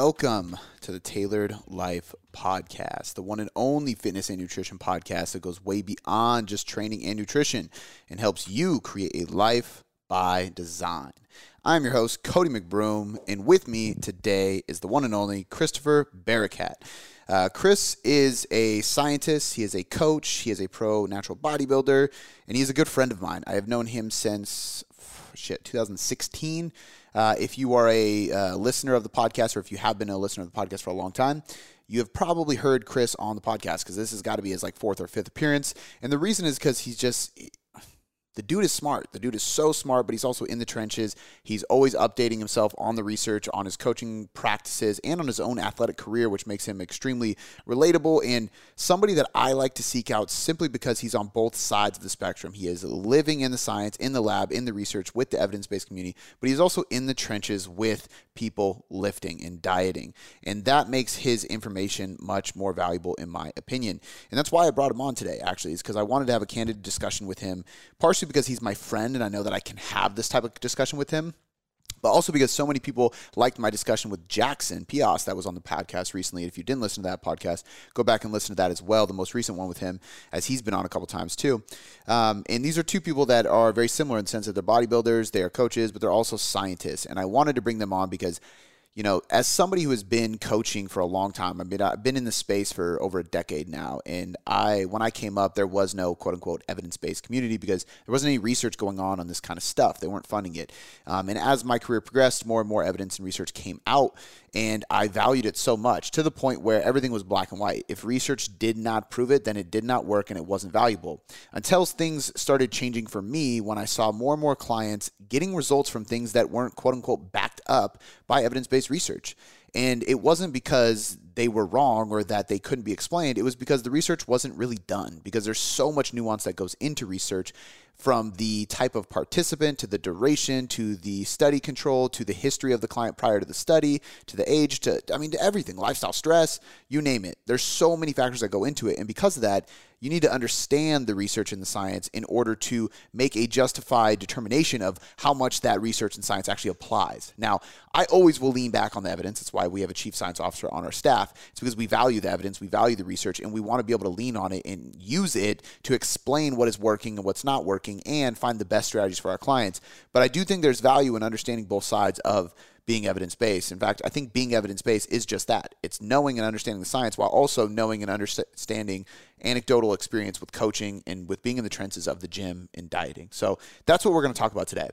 welcome to the Tailored Life Podcast, the one and only fitness and nutrition podcast that goes way beyond just training and nutrition and helps you create a life by design. I'm your host, Cody McBroom, and with me today is the one and only Christopher Barakat. Uh, Chris is a scientist, he is a coach, he is a pro natural bodybuilder, and he's a good friend of mine. I have known him since shit 2016. Uh, if you are a uh, listener of the podcast, or if you have been a listener of the podcast for a long time, you have probably heard Chris on the podcast because this has got to be his like fourth or fifth appearance. And the reason is because he's just the dude is smart. The dude is so smart, but he's also in the trenches. He's always updating himself on the research, on his coaching practices, and on his own athletic career, which makes him extremely relatable and somebody that I like to seek out simply because he's on both sides of the spectrum. He is living in the science, in the lab, in the research with the evidence based community, but he's also in the trenches with people lifting and dieting. And that makes his information much more valuable, in my opinion. And that's why I brought him on today, actually, is because I wanted to have a candid discussion with him, partially because he's my friend and I know that I can have this type of discussion with him but also because so many people liked my discussion with Jackson Peos that was on the podcast recently. If you didn't listen to that podcast, go back and listen to that as well. The most recent one with him, as he's been on a couple times too. Um, and these are two people that are very similar in the sense that they're bodybuilders, they are coaches, but they're also scientists. And I wanted to bring them on because you know, as somebody who has been coaching for a long time, I mean, I've been in this space for over a decade now. And I, when I came up, there was no quote unquote evidence based community because there wasn't any research going on on this kind of stuff. They weren't funding it. Um, and as my career progressed, more and more evidence and research came out. And I valued it so much to the point where everything was black and white. If research did not prove it, then it did not work and it wasn't valuable. Until things started changing for me when I saw more and more clients getting results from things that weren't quote unquote backed up by evidence based research. And it wasn't because they were wrong or that they couldn't be explained. It was because the research wasn't really done, because there's so much nuance that goes into research from the type of participant to the duration to the study control to the history of the client prior to the study to the age to, I mean, to everything, lifestyle stress, you name it. There's so many factors that go into it. And because of that, you need to understand the research and the science in order to make a justified determination of how much that research and science actually applies. Now, I always will lean back on the evidence. That's why we have a chief science officer on our staff. It's because we value the evidence, we value the research, and we want to be able to lean on it and use it to explain what is working and what's not working and find the best strategies for our clients. But I do think there's value in understanding both sides of being evidence based. In fact, I think being evidence based is just that. It's knowing and understanding the science while also knowing and understanding anecdotal experience with coaching and with being in the trenches of the gym and dieting. So that's what we're going to talk about today.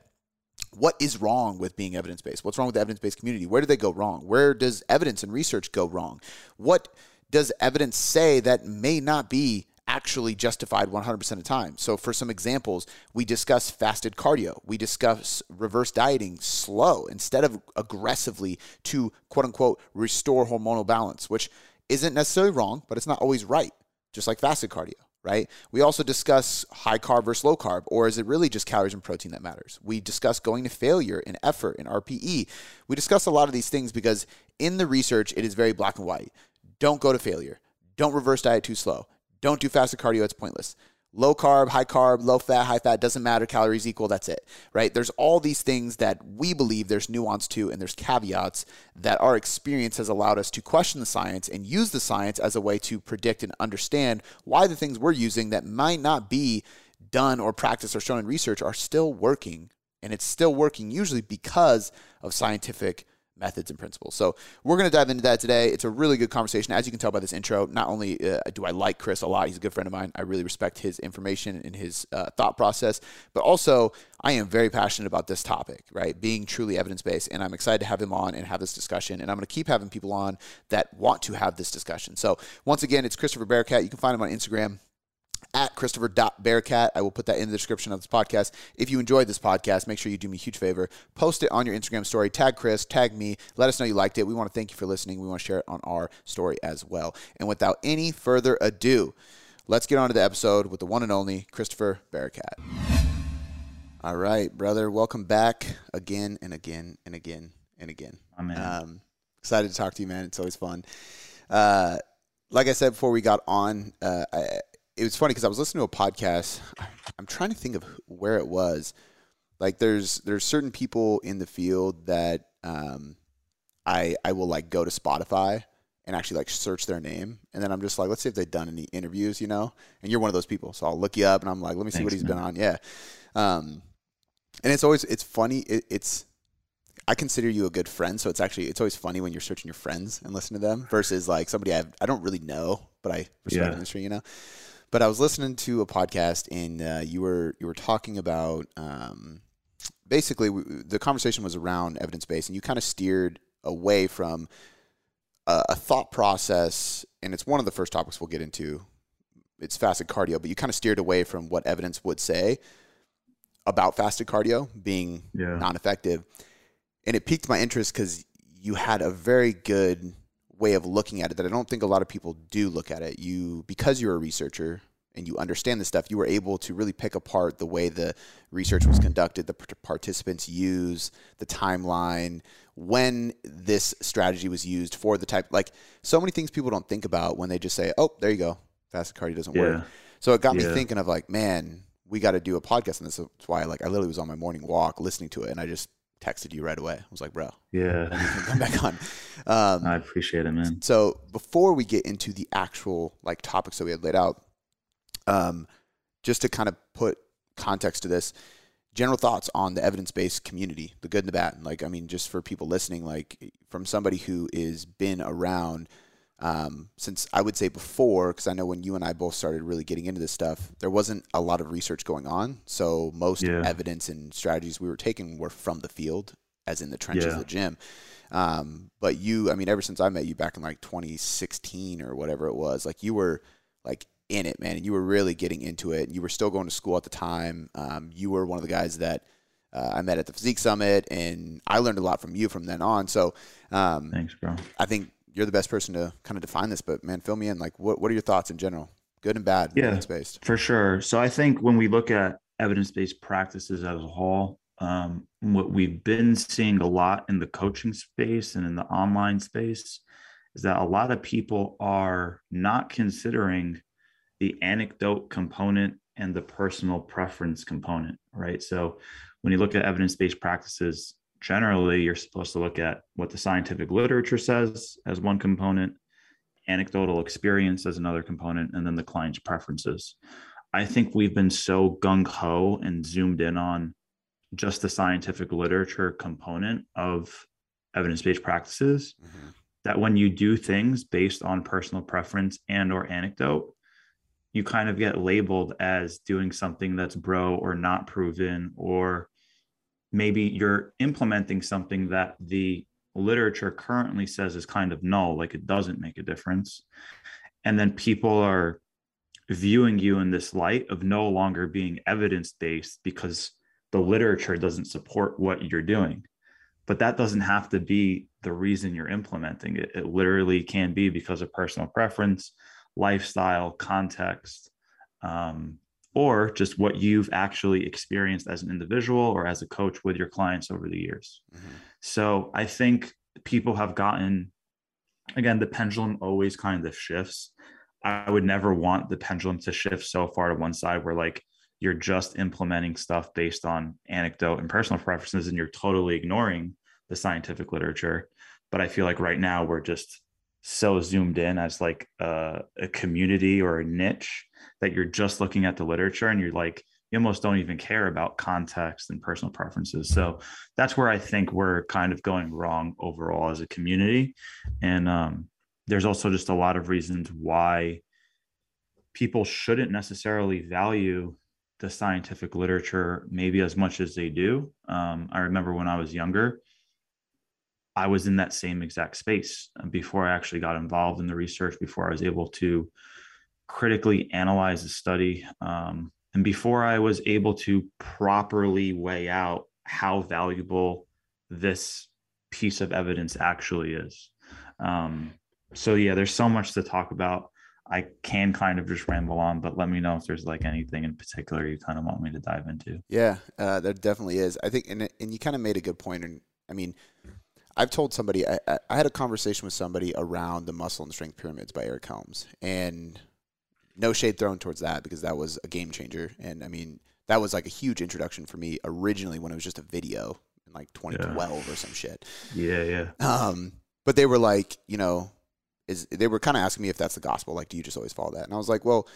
What is wrong with being evidence based? What's wrong with the evidence based community? Where do they go wrong? Where does evidence and research go wrong? What does evidence say that may not be actually justified 100% of the time. So, for some examples, we discuss fasted cardio, we discuss reverse dieting slow instead of aggressively to quote unquote restore hormonal balance, which isn't necessarily wrong, but it's not always right, just like fasted cardio. Right? We also discuss high carb versus low carb, or is it really just calories and protein that matters? We discuss going to failure in effort in RPE. We discuss a lot of these things because in the research, it is very black and white. Don't go to failure. Don't reverse diet too slow don't do fasted cardio, it's pointless. Low carb, high carb, low fat, high fat, doesn't matter. Calories equal, that's it, right? There's all these things that we believe there's nuance to and there's caveats that our experience has allowed us to question the science and use the science as a way to predict and understand why the things we're using that might not be done or practiced or shown in research are still working. And it's still working usually because of scientific methods and principles. So we're going to dive into that today. It's a really good conversation. As you can tell by this intro, not only uh, do I like Chris a lot, he's a good friend of mine. I really respect his information and his uh, thought process, but also I am very passionate about this topic, right? Being truly evidence based. And I'm excited to have him on and have this discussion. And I'm going to keep having people on that want to have this discussion. So once again, it's Christopher Barakat. You can find him on Instagram at Christopher.Barakat. I will put that in the description of this podcast. If you enjoyed this podcast, make sure you do me a huge favor. Post it on your Instagram story. Tag Chris, tag me. Let us know you liked it. We want to thank you for listening. We want to share it on our story as well. And without any further ado, let's get on to the episode with the one and only Christopher Barakat. All right, brother. Welcome back again and again and again and again. Amen. Um, excited to talk to you, man. It's always fun. Uh, like I said before we got on, uh, I, it was funny because I was listening to a podcast. I'm trying to think of where it was. Like there's there's certain people in the field that um, I I will like go to Spotify and actually like search their name, and then I'm just like, let's see if they've done any interviews, you know. And you're one of those people, so I'll look you up, and I'm like, let me see Thanks, what he's man. been on. Yeah, um, and it's always it's funny. It, it's I consider you a good friend, so it's actually it's always funny when you're searching your friends and listening to them versus like somebody I I don't really know, but I respect Yeah. the industry, you know. But I was listening to a podcast and uh, you were you were talking about um, basically w- the conversation was around evidence based, and you kind of steered away from a, a thought process, and it's one of the first topics we'll get into. It's fasted cardio, but you kind of steered away from what evidence would say about fasted cardio being Yeah. non-effective, and it piqued my interest because you had a very good way of looking at it that I don't think a lot of people do look at it. You because you're a researcher and you understand this stuff, you were able to really pick apart the way the research was conducted, the participants use, the timeline, when this strategy was used for the type like so many things people don't think about when they just say, "Oh, there you go. Fasted cardio doesn't work." So it got me thinking of like, man, we got to do a podcast on this. That's why like I literally was on my morning walk listening to it and I just texted you right away. I was like, "Bro, Yeah. come back on." Um, I appreciate it, man. so before we get into the actual like topics that we had laid out, um, just to kind of put context to this, general thoughts on the evidence-based community, the good and the bad. And Like, I mean, just for people listening, like from somebody who is been around um, since I would say before, because I know when you and I both started really getting into this stuff, there wasn't a lot of research going on. So most Yeah. evidence and strategies we were taking were from the field, as in the trenches of the gym. Um, but you, I mean, ever since I met you back in like 2016 or whatever it was, like you were like in it, man, and you were really getting into it. And you were still going to school at the time. Um, you were one of the guys that uh, I met at the Physique Summit, and I learned a lot from you from then on. So um, Thanks, bro. I think you're the best person to kind of define this. But man, fill me in. Like, what what are your thoughts in general, good and bad, Yeah. evidence based? For sure. So I think when we look at evidence-based practices as a whole, um, what we've been seeing a lot in the coaching space and in the online space is that a lot of people are not considering the anecdote component and the personal preference component, right? So when you look at evidence-based practices, generally you're supposed to look at what the scientific literature says as one component, anecdotal experience as another component, and then the client's preferences. I think we've been so gung ho and zoomed in on just the scientific literature component of evidence based practices Mhm. that when you do things based on personal preference and or anecdote you kind of get labeled as doing something that's bro or not proven or maybe you're implementing something that the literature currently says is kind of null like it doesn't make a difference. And then people are viewing you in this light of no longer being evidence based because the literature doesn't support what you're doing. But that doesn't have to be the reason you're implementing it. It literally can be because of personal preference lifestyle context um, or just what you've actually experienced as an individual or as a coach with your clients over the years Mhm. so I think people have gotten, again, the pendulum always kind of shifts. I would never want the pendulum to shift so far to one side where like you're just implementing stuff based on anecdote and personal preferences and you're totally ignoring the scientific literature. But I feel like right now we're just so zoomed in as like a, a community or a niche that you're just looking at the literature and you're like, you almost don't even care about context and personal preferences. So that's where I think we're kind of going wrong overall as a community. And um, there's also just a lot of reasons why people shouldn't necessarily value the scientific literature maybe as much as they do. Um, I remember when I was younger, I was in that same exact space uh, before I actually got involved in the research, before I was able to critically analyze the study. Um, and before I was able to properly weigh out how valuable this piece of evidence actually is. Um, so, yeah, there's so much to talk about. I can kind of just ramble on, but let me know if there's like anything in particular you kind of want me to dive into. Yeah, uh, there definitely is. I think, and and you kind of made a good point. And I mean, I've told somebody I, I had a conversation with somebody around the muscle and strength pyramids by Eric Helms, and no shade thrown towards that because that was a game changer. And I mean, that was like a huge introduction for me originally when it was just a video in like 2012 or some shit. Yeah, yeah. Um, but they were like, you know, is they were kind of asking me if that's the gospel. Like, do you just always follow that? And I was like, well,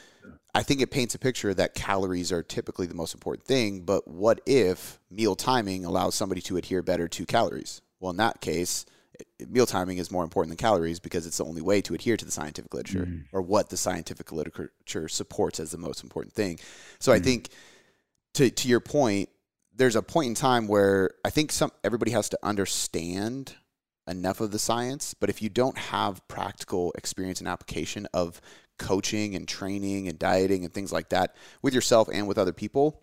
I think it paints a picture that calories are typically the most important thing. But what if meal timing allows somebody to adhere better to calories? Well, in that case, meal timing is more important than calories because it's the only way to adhere to the scientific literature mm-hmm. or what the scientific literature supports as the most important thing. So mm-hmm. I think to to your point, there's a point in time where I think some everybody has to understand enough of the science, but if you don't have practical experience and application of coaching and training and dieting and things like that with yourself and with other people,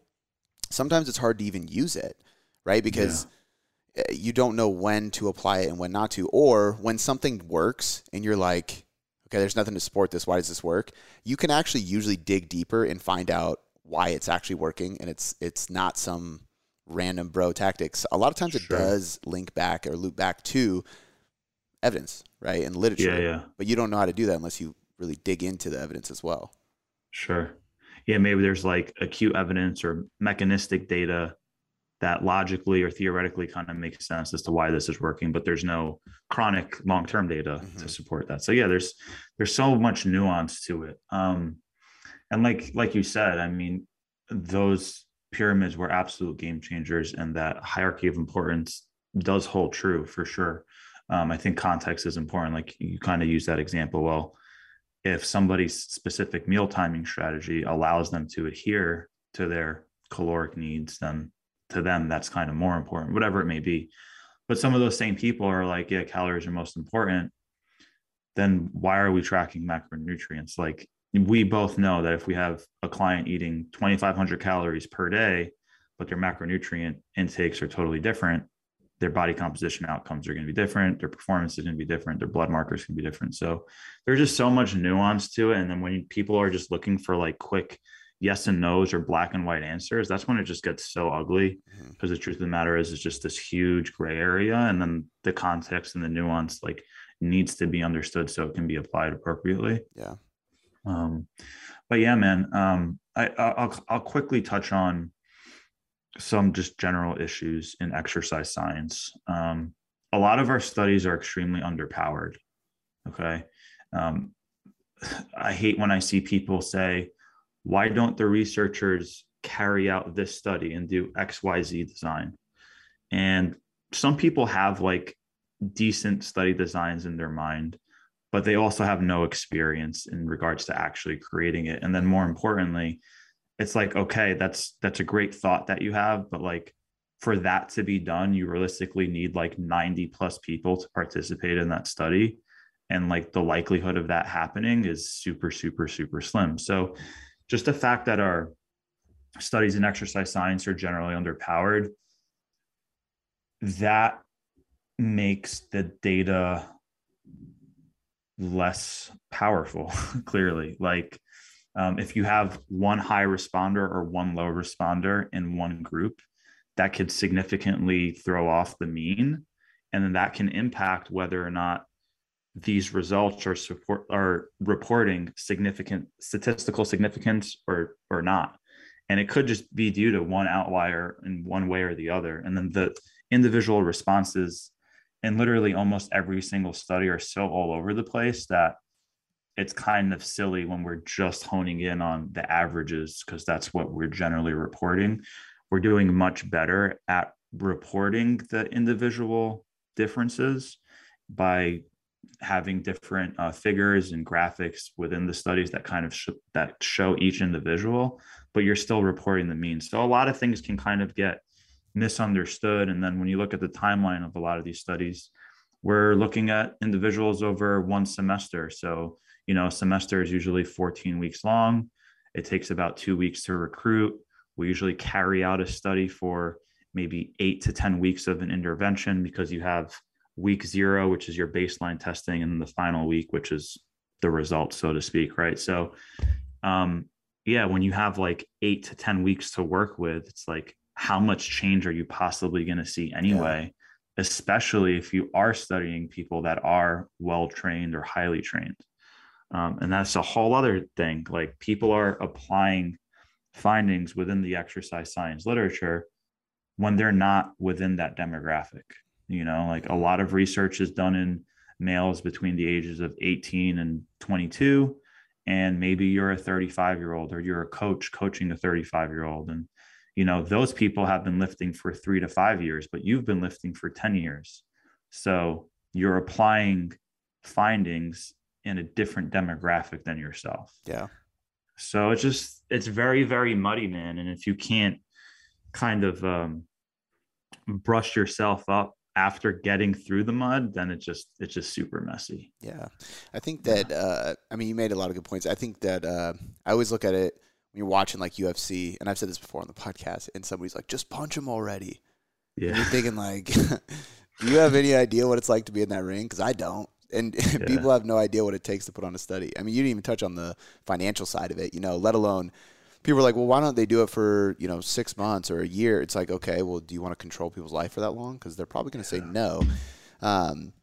sometimes it's hard to even use it, right? Because yeah. Uh, you don't know when to apply it and when not to, or when something works and you're like, okay, there's nothing to support this. Why does this work? You can actually usually dig deeper and find out why it's actually working, and it's it's not some random bro tactics. A lot of times sure. it does link back or loop back to evidence, right, and literature. Yeah, yeah. But you don't know how to do that unless you really dig into the evidence as well. Sure. Yeah, maybe there's like acute evidence or mechanistic data that logically or theoretically kind of makes sense as to why this is working, but there's no chronic long-term data mm-hmm. to support that. So yeah, there's there's so much nuance to it. Um, and like like you said, I mean, those pyramids were absolute game changers, and that hierarchy of importance does hold true for sure. Um, I think context is important. Like you kind of use that example. Well, if somebody's specific meal timing strategy allows them to adhere to their caloric needs, then to them that's kind of more important, whatever it may be. But some of those same people are like, yeah, calories are most important. Then why are we tracking macronutrients? Like we both know that if we have a client eating 2,500 calories per day, but their macronutrient intakes are totally different, their body composition outcomes are going to be different. Their performance is going to be different. Their blood markers can be different. So there's just so much nuance to it. And then when people are just looking for like quick yes and no's or black and white answers, that's when it just gets so ugly. Because mm-hmm. the truth of the matter is, it's just this huge gray area. And then the context and the nuance like needs to be understood so it can be applied appropriately. Yeah. Um, but yeah, man, um, I, I'll, I'll quickly touch on some just general issues in exercise science. Um, a lot of our studies are extremely underpowered. Okay. Um, I hate when I see people say, why don't the researchers carry out this study and do XYZ design? And some people have like decent study designs in their mind, but they also have no experience in regards to actually creating it. And then more importantly, it's like okay that's that's a great thought that you have but like for that to be done you realistically need like 90 plus people to participate in that study and like the likelihood of that happening is super super super slim so just the fact that our studies in exercise science are generally underpowered that makes the data less powerful clearly like um, if you have one high responder or one low responder in one group, that could significantly throw off the mean. And then that can impact whether or not these results are support are reporting significant statistical significance or or not. And it could just be due to one outlier in one way or the other. And then the individual responses in literally almost every single study are so all over the place that it's kind of silly when we're just honing in on the averages because that's what we're generally reporting. We're doing much better at reporting the individual differences by having different uh, figures and graphics within the studies that kind of sh- that show each individual but you're still reporting the mean so a lot of things can kind of get misunderstood and then when you look at the timeline of a lot of these studies we're looking at individuals over one semester so you know, semester is usually 14 weeks long. It takes about two weeks to recruit. We usually carry out a study for maybe eight to 10 weeks of an intervention because you have week zero, which is your baseline testing, and the final week, which is the result, so to speak. Right. So, um, yeah, when you have like eight to 10 weeks to work with, it's like, how much change are you possibly going to see anyway? Yeah. Especially if you are studying people that are well trained or highly trained. Um, and that's a whole other thing. Like people are applying findings within the exercise science literature when they're not within that demographic. You know, like a lot of research is done in males between the ages of 18 and 22 and maybe you're a 35 year old or you're a coach coaching a 35 year old and you know those people have been lifting for 3 to 5 years but you've been lifting for 10 years. So you're applying findings in a different demographic than yourself. Yeah. So it's just it's very very muddy man and if you can't kind of um, brush yourself up after getting through the mud, then it just it's just super messy. Yeah, I think that. Uh, I mean, you made a lot of good points. I think that uh, I always look at it when you're watching like UFC, and I've said this before on the podcast, and somebody's like, "Just punch him already." Yeah, and you're thinking like, do you have any idea what it's like to be in that ring? Because I don't. And yeah. people have no idea what it takes to put on a study. I mean, you didn't even touch on the financial side of it, you know, let alone people are like, well, why don't they do it for you know six months or a year? It's like, okay, well, do you want to control people's life for that long? Because they're probably going to say no. Um,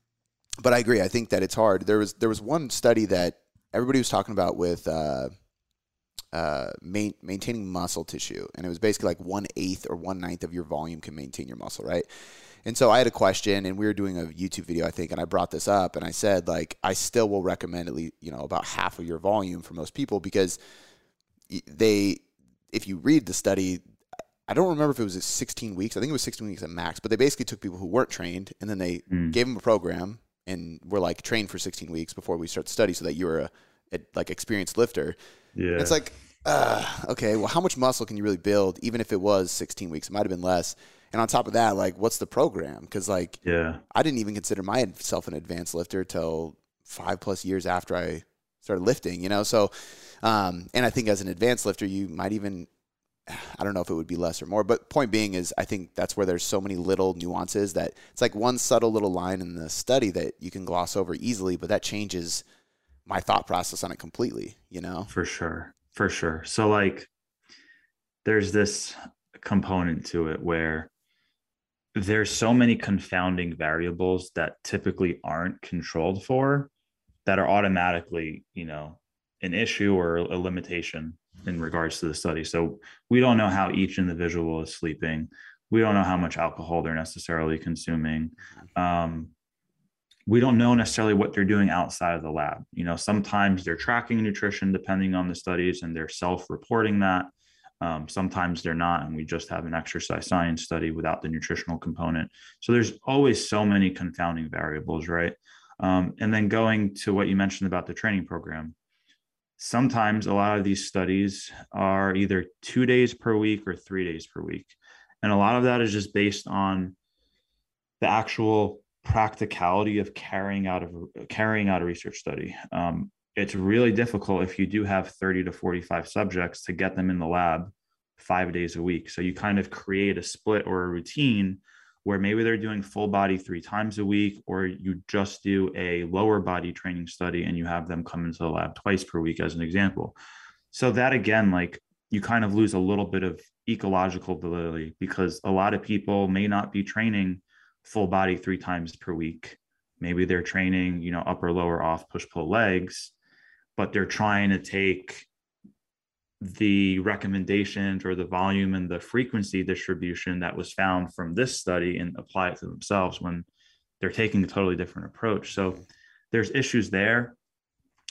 but I agree. I think that it's hard. There was there was one study that everybody was talking about with uh, uh, main, maintaining muscle tissue, and it was basically like one eighth or one ninth of your volume can maintain your muscle, right? And so I had a question, and we were doing a YouTube video, I think, and I brought this up, and I said like I still will recommend at least you know about half of your volume for most people because they, if you read the study, I don't remember if it was 16 weeks. I think it was 16 weeks at max, but they basically took people who weren't trained and then they mm. gave them a program and were like trained for 16 weeks before we start the study so that you were a, a like experienced lifter. Yeah. And it's like, uh, okay, well, how much muscle can you really build even if it was 16 weeks? It might have been less. And on top of that, like, what's the program? Because like, yeah, I didn't even consider myself an advanced lifter till five plus years after I started lifting. You know, so um, and I think as an advanced lifter, you might even I don't know if it would be less or more, but point being is I think that's where there's so many little nuances that it's like one subtle little line in the study that you can gloss over easily, but that changes my thought process on it completely, you know? For sure. For sure. So like there's this component to it where there's so many confounding variables that typically aren't controlled for that are automatically, you know, an issue or a limitation in regards to the study. So we don't know how each individual is sleeping. We don't know how much alcohol they're necessarily consuming. Um, we don't know necessarily what they're doing outside of the lab. You know, sometimes they're tracking nutrition depending on the studies and they're self-reporting that. Um, sometimes they're not, and we just have an exercise science study without the nutritional component. So there's always so many confounding variables, right? Um, and then going to what you mentioned about the training program, sometimes a lot of these studies are either two days per week or three days per week. And a lot of that is just based on the actual practicality of carrying out a carrying out a research study. Um, it's really difficult if you do have 30 to 45 subjects to get them in the lab five days a week. So you kind of create a split or a routine where maybe they're doing full body three times a week, or you just do a lower body training study and you have them come into the lab twice per week, as an example. So, that again, like you kind of lose a little bit of ecological validity because a lot of people may not be training full body three times per week. Maybe they're training, you know, upper, lower, off, push, pull legs, but they're trying to take the recommendations or the volume and the frequency distribution that was found from this study and apply it to themselves when they're taking a totally different approach. So there's issues there.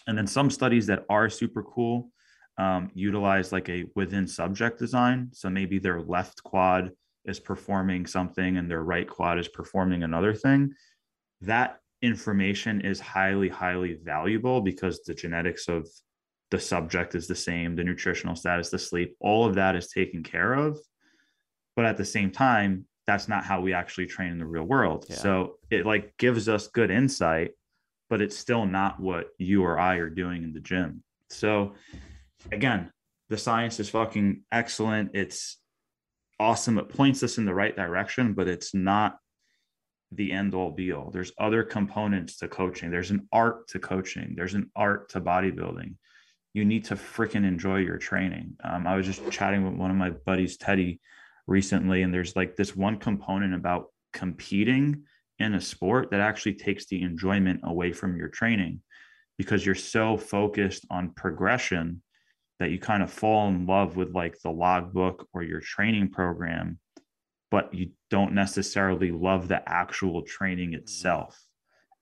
And then some studies that are super cool um, utilize like a within subject design. So maybe their left quad is performing something and their right quad is performing another thing. That information is highly, highly valuable because the genetics of the subject is the same, the nutritional status, the sleep, all of that is taken care of. But at the same time, that's not how we actually train in the real world. Yeah. So it like gives us good insight, but it's still not what you or I are doing in the gym. So again, the science is fucking excellent. It's awesome. It points us in the right direction, but it's not the end all be all. There's other components to coaching. There's an art to coaching. There's an art to bodybuilding you need to freaking enjoy your training. Um, I was just chatting with one of my buddies, Teddy, recently, and there's like this one component about competing in a sport that actually takes the enjoyment away from your training because you're so focused on progression that you kind of fall in love with like the logbook or your training program but you don't necessarily love the actual training Mm-hmm. itself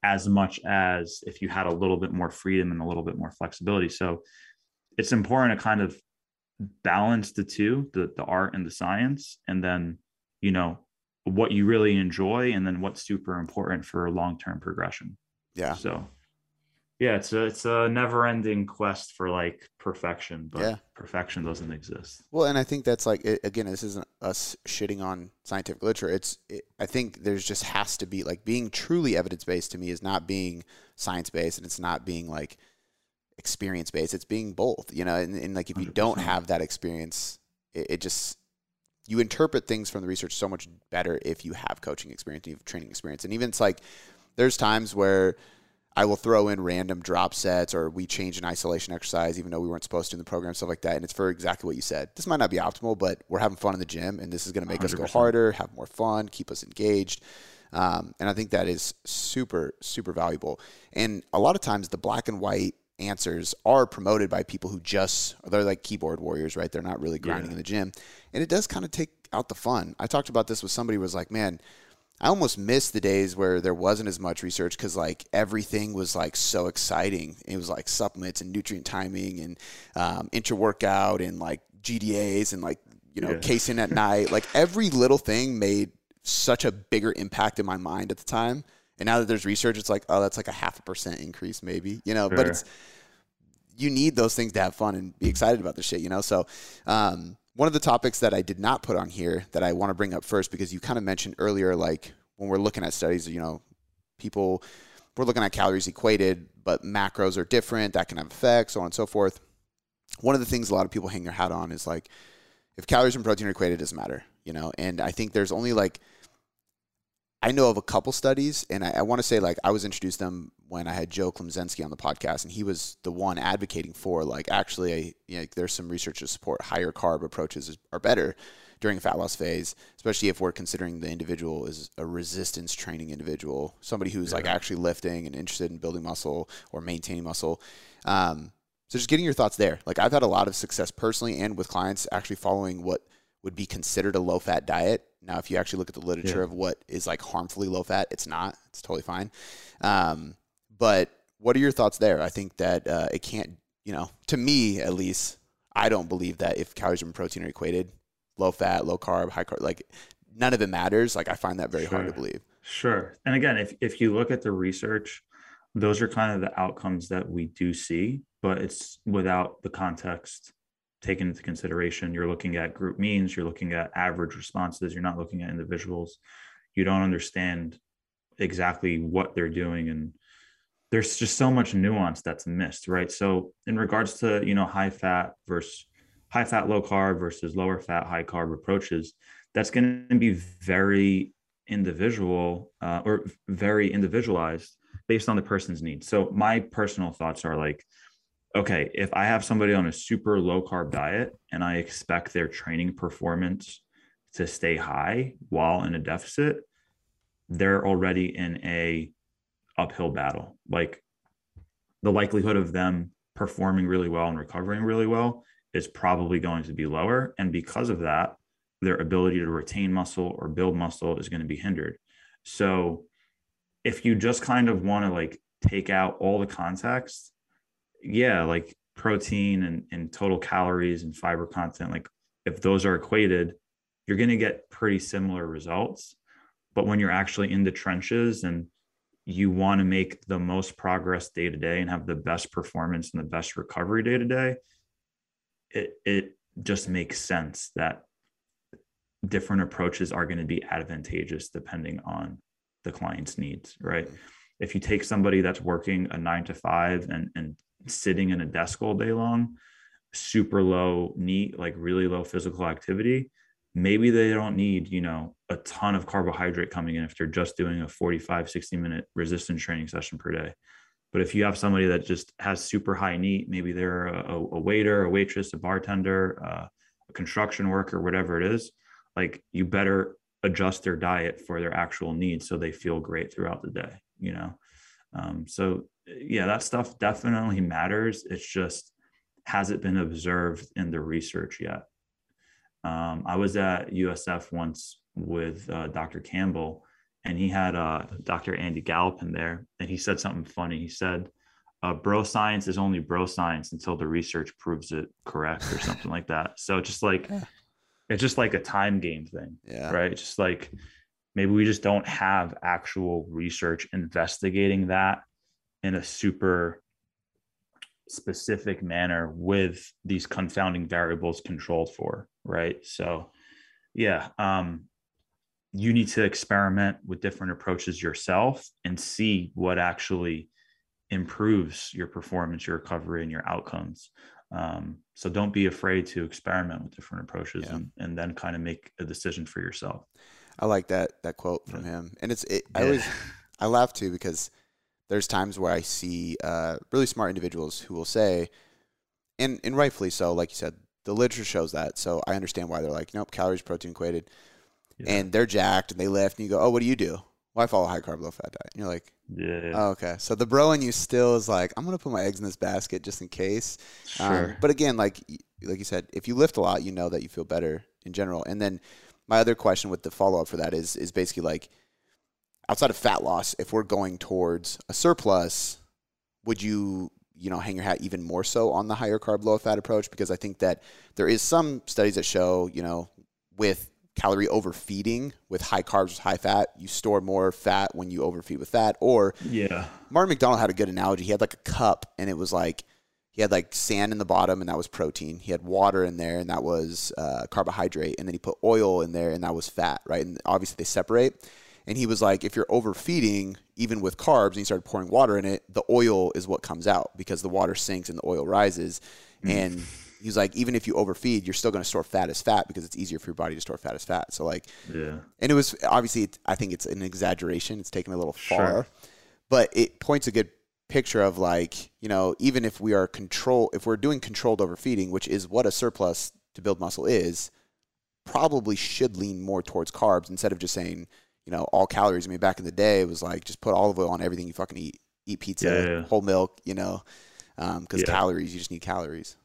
as much as if you had a little bit more freedom and a little bit more flexibility. So it's important to kind of balance the two, the the art and the science, and then you know what you really enjoy and then what's super important for long-term progression. Yeah. So yeah, it's a it's a never-ending quest for like perfection, but Yeah. perfection doesn't exist. Well, and I think that's like again, this isn't us shitting on scientific literature. It's it, I think there's just has to be like being truly evidence based to me is not being science based and it's not being like experience based. It's being both, you know. And, and like if you don't have that experience, it, it just you interpret things from the research so much better if you have coaching experience, and you have training experience, and even it's like there's times where I will throw in random drop sets or we change an isolation exercise even though we weren't supposed to in the program, stuff like that. And it's for exactly what you said. This might not be optimal, but we're having fun in the gym and this is going to make us go harder, have more fun, keep us engaged. Um, and I think that is super, super valuable. And a lot of times the black and white answers are promoted by people who just, they're like keyboard warriors, right? They're not really grinding Yeah. in the gym. And it does kind of take out the fun. I talked about this with somebody who was like, man, I almost missed the days where there wasn't as much research because like everything was like so exciting. It was like supplements and nutrient timing and um, intra workout and like GDAs and like you know Yeah. casein at night. Like every little thing made such a bigger impact in my mind at the time. And now that there's research, it's like oh that's like a half a percent increase maybe you know. But it's you need those things to have fun and be excited about the shit, you know? So, um, one of the topics that I did not put on here that I want to bring up first, because you kind of mentioned earlier, like when we're looking at studies, you know, people, we're looking at calories equated, but macros are different. That can have effects, so on and so forth. One of the things a lot of people hang their hat on is like, if calories and protein are equated, it doesn't matter, you know? And I think there's only like, I know of a couple studies, and I, I want to say like I was introduced to them when I had Joe Klemczewski on the podcast, and he was the one advocating for like actually, you know, there's some research to support higher carb approaches are better during fat loss phase, especially if we're considering the individual is a resistance training individual, somebody who's like actually lifting and interested in building muscle or maintaining muscle. Um, so just getting your thoughts there. Like I've had a lot of success personally and with clients actually following what would be considered a low fat diet. Now, if you actually look at the literature Yeah. of what is like harmfully low fat, it's not. It's totally fine. Um, but what are your thoughts there? I think that uh, it can't, you know, to me at least, I don't believe that if calories and protein are equated, low fat, low carb, high carb, like none of it matters. Like I find that very hard to believe. Sure. And again, if if you look at the research, those are kind of the outcomes that we do see, but it's without the context taken into consideration. You're looking at group means, you're looking at average responses, you're not looking at individuals. You don't understand exactly what they're doing and there's just so much nuance that's missed, right? So in regards to, you know, high fat versus high fat low carb versus lower fat high carb approaches, that's going to be very individual uh, or very individualized based on the person's needs. So my personal thoughts are like, okay, if I have somebody on a super low carb diet and I expect their training performance to stay high while in a deficit, they're already in a uphill battle. Like the likelihood of them performing really well and recovering really well is probably going to be lower. And because of that, their ability to retain muscle or build muscle is going to be hindered. So if you just kind of want to like take out all the context, yeah, like protein and, and total calories and fiber content, like if those are equated, you're going to get pretty similar results. But when you're actually in the trenches and you want to make the most progress day to day and have the best performance and the best recovery day to day, it it just makes sense that different approaches are going to be advantageous depending on the client's needs, right? If you take somebody that's working a nine to five and and sitting in a desk all day long, super low neat, like really low physical activity, maybe they don't need, you know, a ton of carbohydrate coming in if they're just doing a 45, 60 minute resistance training session per day. But if you have somebody that just has super high neat, maybe they're a, a waiter, a waitress, a bartender, uh, a construction worker, whatever it is, like you better adjust their diet for their actual needs so they feel great throughout the day, you know? Um, so yeah, that stuff definitely matters. It's just, has it been observed in the research yet? Um, I was at USF once with uh, Dr. Campbell, and he had uh, Dr. Andy Galpin in there, and he said something funny. He said, uh, "Bro science is only bro science until the research proves it correct, or something like that." So just like it's just like a time game thing, Yeah. right? Just like maybe we just don't have actual research investigating that in a super specific manner with these confounding variables controlled for, right? So, yeah, um, you need to experiment with different approaches yourself and see what actually improves your performance, your recovery, and your outcomes. Um, so don't be afraid to experiment with different approaches Yeah. and, and then kind of make a decision for yourself. I like that that quote from him, and it's it, I Yeah. always I laugh too because there's times where I see uh, really smart individuals who will say, and and rightfully so, like you said, the literature shows that, so I understand why they're like, nope, calories protein equated, Yeah. and they're jacked and they lift, and you go, oh, what do you do? Well, I follow a high carb, low fat diet. And you're like, yeah, oh, okay. So the bro in you still is like, I'm gonna put my eggs in this basket just in case. Um, sure. but again, like like you said, if you lift a lot, you know that you feel better in general. And then my other question with the follow up for that is is basically like outside of fat loss, if we're going towards a surplus, would you you know hang your hat even more so on the higher carb low fat approach? Because I think that there is some studies that show you know with calorie overfeeding with high carbs with high fat you store more fat when you overfeed with fat or yeah, Martin McDonald had a good analogy. He had like a cup, and it was like he had like sand in the bottom, and that was protein. He had water in there, and that was uh, carbohydrate. And then he put oil in there, and that was fat, right? And obviously they separate. And he was like, if you're overfeeding, even with carbs, and you started pouring water in it, the oil is what comes out because the water sinks and the oil rises. Mm. And he was like, even if you overfeed, you're still going to store fat as fat because it's easier for your body to store fat as fat. So like, yeah, and it was obviously it, I think it's an exaggeration. It's taken a little Sure. far, but it points a good picture of like you know even if we are control if we're doing controlled overfeeding, which is what a surplus to build muscle is, probably should lean more towards carbs instead of just saying you know all calories. I mean back in the day it was like just put olive oil on everything you fucking eat, eat pizza, Yeah, yeah, whole milk, you know, because Yeah. calories you just need calories.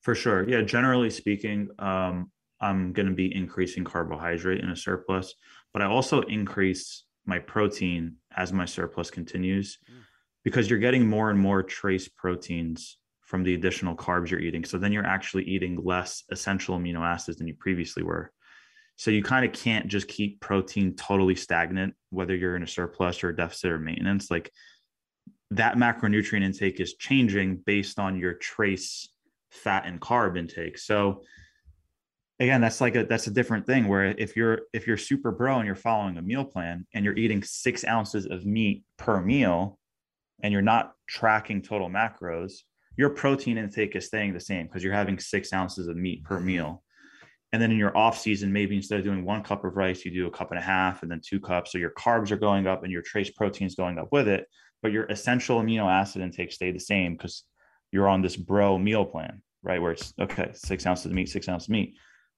for sure. Yeah, generally speaking, um, I'm going to be increasing carbohydrate in a surplus, but I also increase my protein as my surplus continues Mm. because you're getting more and more trace proteins from the additional carbs you're eating. So then you're actually eating less essential amino acids than you previously were. So you kind of can't just keep protein totally stagnant, whether you're in a surplus or a deficit or maintenance. Like that macronutrient intake is changing based on your trace fat and carb intake. So again, that's like a that's a different thing where if you're if you're super bro and you're following a meal plan and you're eating six ounces of meat per meal and you're not tracking total macros, your protein intake is staying the same because you're having six ounces of meat per meal. And then in your off season, maybe instead of doing one cup of rice, you do a cup and a half and then two cups. So your carbs are going up and your trace proteins going up with it, but your essential amino acid intake stay the same because you're on this bro meal plan, right? Where it's okay, six ounces of meat, six ounces of meat.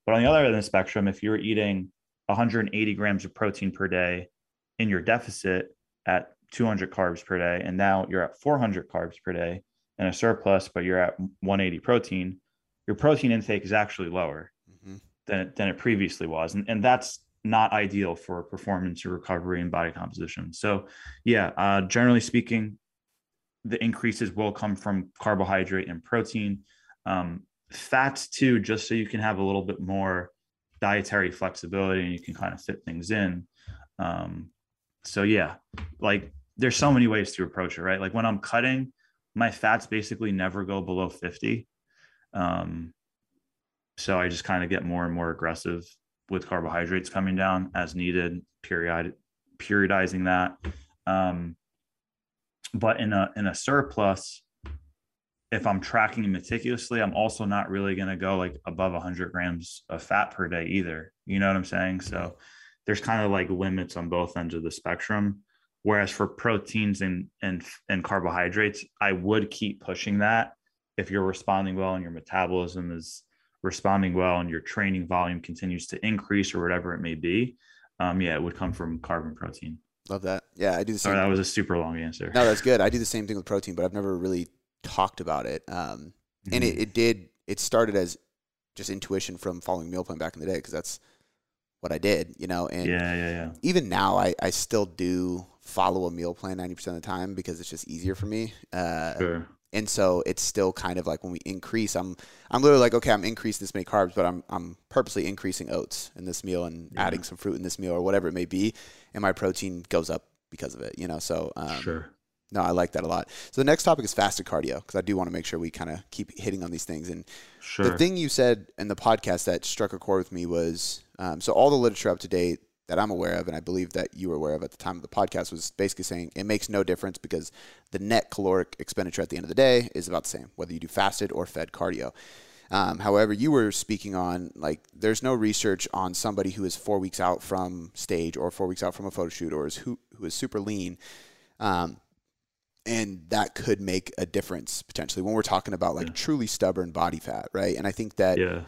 But on the other end of the spectrum, if you're eating 180 grams of protein per day in your deficit at 200 carbs per day, and now you're at 400 carbs per day and a surplus, but you're at 180 protein, your protein intake is actually lower than it, than it previously was. And, and that's not ideal for performance or recovery and body composition. So, yeah, uh, generally speaking, the increases will come from carbohydrate and protein. Um, fats, too, just so you can have a little bit more dietary flexibility and you can kind of fit things in. Um, so, yeah, like there's so many ways to approach it, right? Like when I'm cutting, my fats basically never go below 50. Um, so I just kind of get more and more aggressive with carbohydrates coming down as needed, period periodizing that. Um, but in a in a surplus, if I'm tracking meticulously, I'm also not really going to go like above 100 grams of fat per day either. You know what I'm saying? So there's kind of like limits on both ends of the spectrum. Whereas for proteins and and and carbohydrates, I would keep pushing that if you're responding well and your metabolism is responding well and your training volume continues to increase or whatever it may be. Um, yeah, it would come from carbon protein. Love that. Yeah, I do the same. Sorry, that was a super long answer. No, that's good. I do the same thing with protein, but I've never really talked about it. Um, and it, Mhm. it did. It started as just intuition from following meal plan back in the day because that's what I did, you know, and yeah, yeah, yeah. even now I, I still do follow a meal plan 90% of the time because it's just easier for me. Uh, Sure. And so it's still kind of like when we increase, I'm I'm literally like, okay, I'm increasing this many carbs, but I'm I'm purposely increasing oats in this meal and Yeah. adding some fruit in this meal or whatever it may be, and my protein goes up because of it, you know. So um, sure. no, I like that a lot. So the next topic is fasted cardio because I do want to make sure we kind of keep hitting on these things. And Sure. the thing you said in the podcast that struck a chord with me was um, so all the literature up to date that I'm aware of, and I believe that you were aware of at the time of the podcast, was basically saying it makes no difference because the net caloric expenditure at the end of the day is about the same, whether you do fasted or fed cardio. Um, however, you were speaking on like there's no research on somebody who is four weeks out from stage or four weeks out from a photo shoot or is who who is super lean. Um, and that could make a difference potentially when we're talking about like Yeah. truly stubborn body fat, right? And I think that yeah.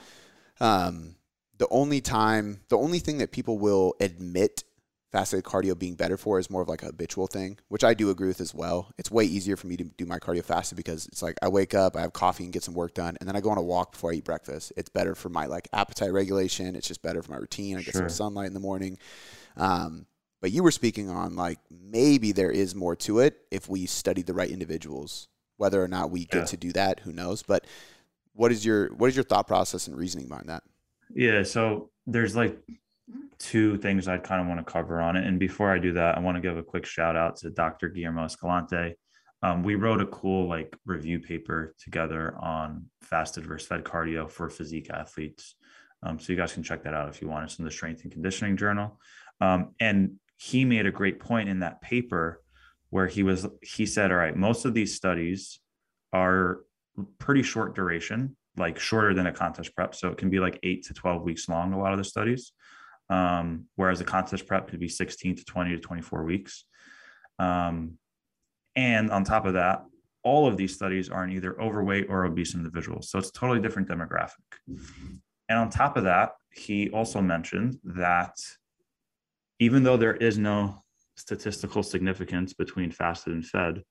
um, the only time, the only thing that people will admit fasted cardio being better for is more of like a habitual thing, which I do agree with as well. It's way easier for me to do my cardio fasted because it's like I wake up, I have coffee and get some work done, and then I go on a walk before I eat breakfast. It's better for my like appetite regulation. It's just better for my routine. I get some sunlight in the morning. Um, but you were speaking on like maybe there is more to it if we study the right individuals. Whether or not we get Yeah. to do that, who knows? But what is your what is your thought process and reasoning behind that? Yeah, so there's like two things I kind of want to cover on it. And before I do that, I want to give a quick shout out to Dr. Guillermo Escalante. Um, we wrote a cool like review paper together on fasted versus fed cardio for physique athletes. Um, so you guys can check that out if you want. It's in the Strength and Conditioning Journal. Um, and he made a great point in that paper where he was he said, all right, most of these studies are pretty short duration, like shorter than a contest prep. So it can be like eight to 12 weeks long, a lot of the studies. Um, whereas a contest prep could be 16 to 20 to 24 weeks. Um, and on top of that, all of these studies are in either overweight or obese individuals. So it's a totally different demographic. And on top of that, he also mentioned that even though there is no statistical significance between fasted and fed,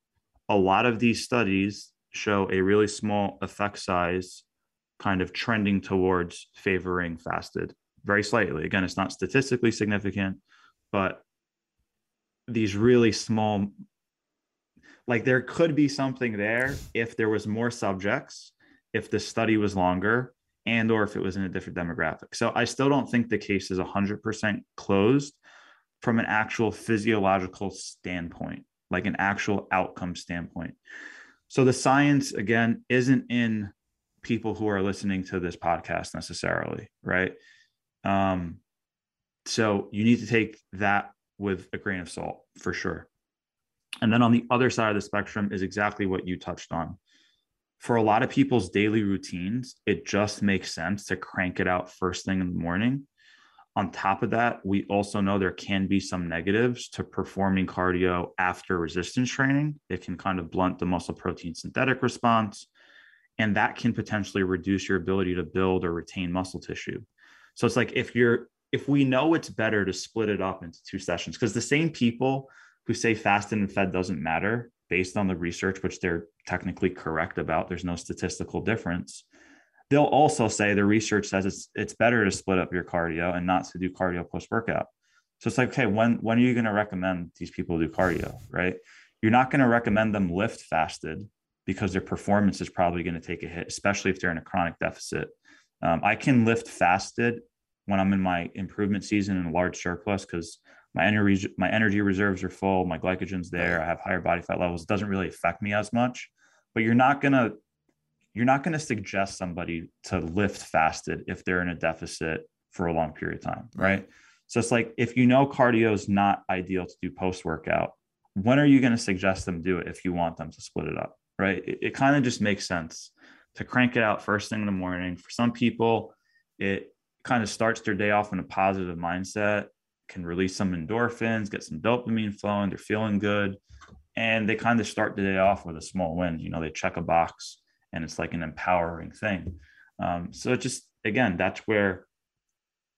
a lot of these studies show a really small effect size kind of trending towards favoring fasted very slightly. Again, it's not statistically significant, but these really small, like there could be something there if there was more subjects, if the study was longer, and or if it was in a different demographic. So I still don't think the case is 100% closed from an actual physiological standpoint, like an actual outcome standpoint. So the science again isn't in people who are listening to this podcast necessarily, right? Um, so you need to take that with a grain of salt for sure. And then on the other side of the spectrum is exactly what you touched on. For a lot of people's daily routines, it just makes sense to crank it out first thing in the morning. On top of that, we also know there can be some negatives to performing cardio after resistance training. It can kind of blunt the muscle protein synthetic response, and that can potentially reduce your ability to build or retain muscle tissue. So it's like if you're if we know it's better to split it up into two sessions, because the same people who say fasted and fed doesn't matter based on the research, which they're technically correct about, there's no statistical difference. They'll also say the research says it's it's better to split up your cardio and not to do cardio post workout. So it's like, okay, when when are you going to recommend these people do cardio, right? You're not going to recommend them lift fasted because their performance is probably going to take a hit, especially if they're in a chronic deficit. Um, I can lift fasted when I'm in my improvement season in a large surplus because my energy my energy reserves are full, my glycogen's there, I have higher body fat levels. It doesn't really affect me as much. But you're not gonna you're not gonna suggest somebody to lift fasted if they're in a deficit for a long period of time, right? So it's like if you know cardio is not ideal to do post workout, when are you going to suggest them do it if you want them to split it up, right? It, it kind of just makes sense to crank it out first thing in the morning. For some people, it kind of starts their day off in a positive mindset, can release some endorphins, get some dopamine flowing, they're feeling good. And they kind of start the day off with a small win. You know, they check a box and it's like an empowering thing. Um, so it just, again, that's where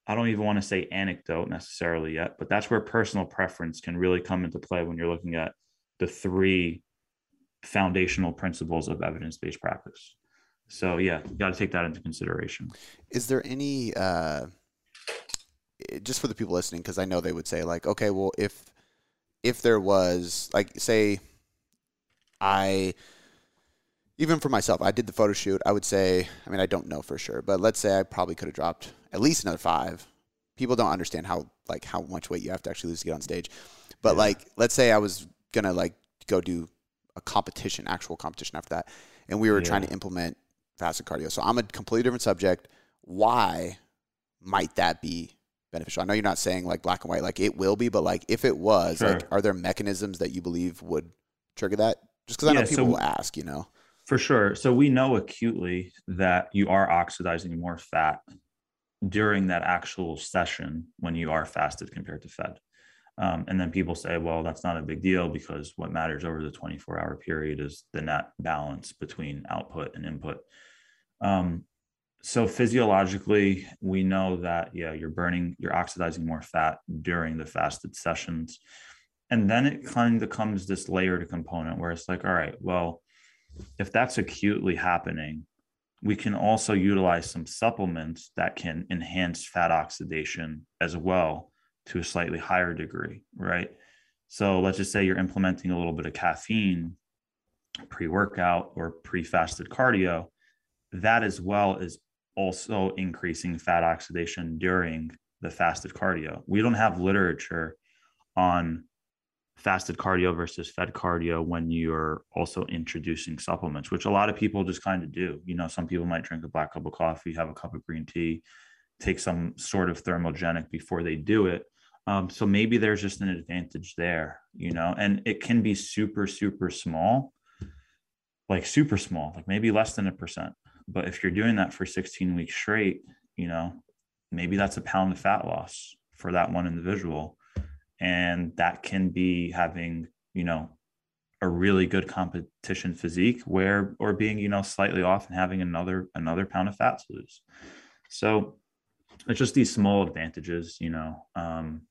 I don't even want to say anecdote necessarily yet, but that's where personal preference can really come into play when you're looking at the three foundational principles of evidence based practice. So, yeah, you got to take that into consideration. Is there any uh, just for the people listening, because I know they would say like, okay, well, if if there was like, say, I even for myself, I did the photo shoot. I would say, I mean, I don't know for sure, but let's say I probably could have dropped at least another five. People don't understand how like how much weight you have to actually lose to get on stage. But yeah. like, let's say I was gonna like go do a competition, actual competition after that, and we were yeah. trying to implement fasted cardio. So I'm a completely different subject. Why might that be beneficial? I know you're not saying like black and white, like it will be, but like if it was, sure. like, are there mechanisms that you believe would trigger that? Just because I yeah, know people so, will ask, you know. For sure. So we know acutely that you are oxidizing more fat during that actual session when you are fasted compared to fed. Um, and then people say, well, that's not a big deal because what matters over the 24 hour period is the net balance between output and input. Um, so physiologically, we know that, yeah, you're burning, you're oxidizing more fat during the fasted sessions. And then it kind of becomes this layered component where it's like, all right, well, if that's acutely happening, we can also utilize some supplements that can enhance fat oxidation as well to a slightly higher degree, right? So let's just say you're implementing a little bit of caffeine pre workout or pre fasted cardio. That as well is also increasing fat oxidation during the fasted cardio. We don't have literature on fasted cardio versus fed cardio when you're also introducing supplements, which a lot of people just kind of do. You know, some people might drink a black cup of coffee, have a cup of green tea, take some sort of thermogenic before they do it. Um, so maybe there's just an advantage there, you know, and it can be super, super small, like super small, like maybe less than a percent. But if you're doing that for 16 weeks straight, you know, maybe that's a pound of fat loss for that one individual. And that can be having, you know, a really good competition physique where or being, you know, slightly off and having another another pound of fat to lose. So it's just these small advantages, you know. Um,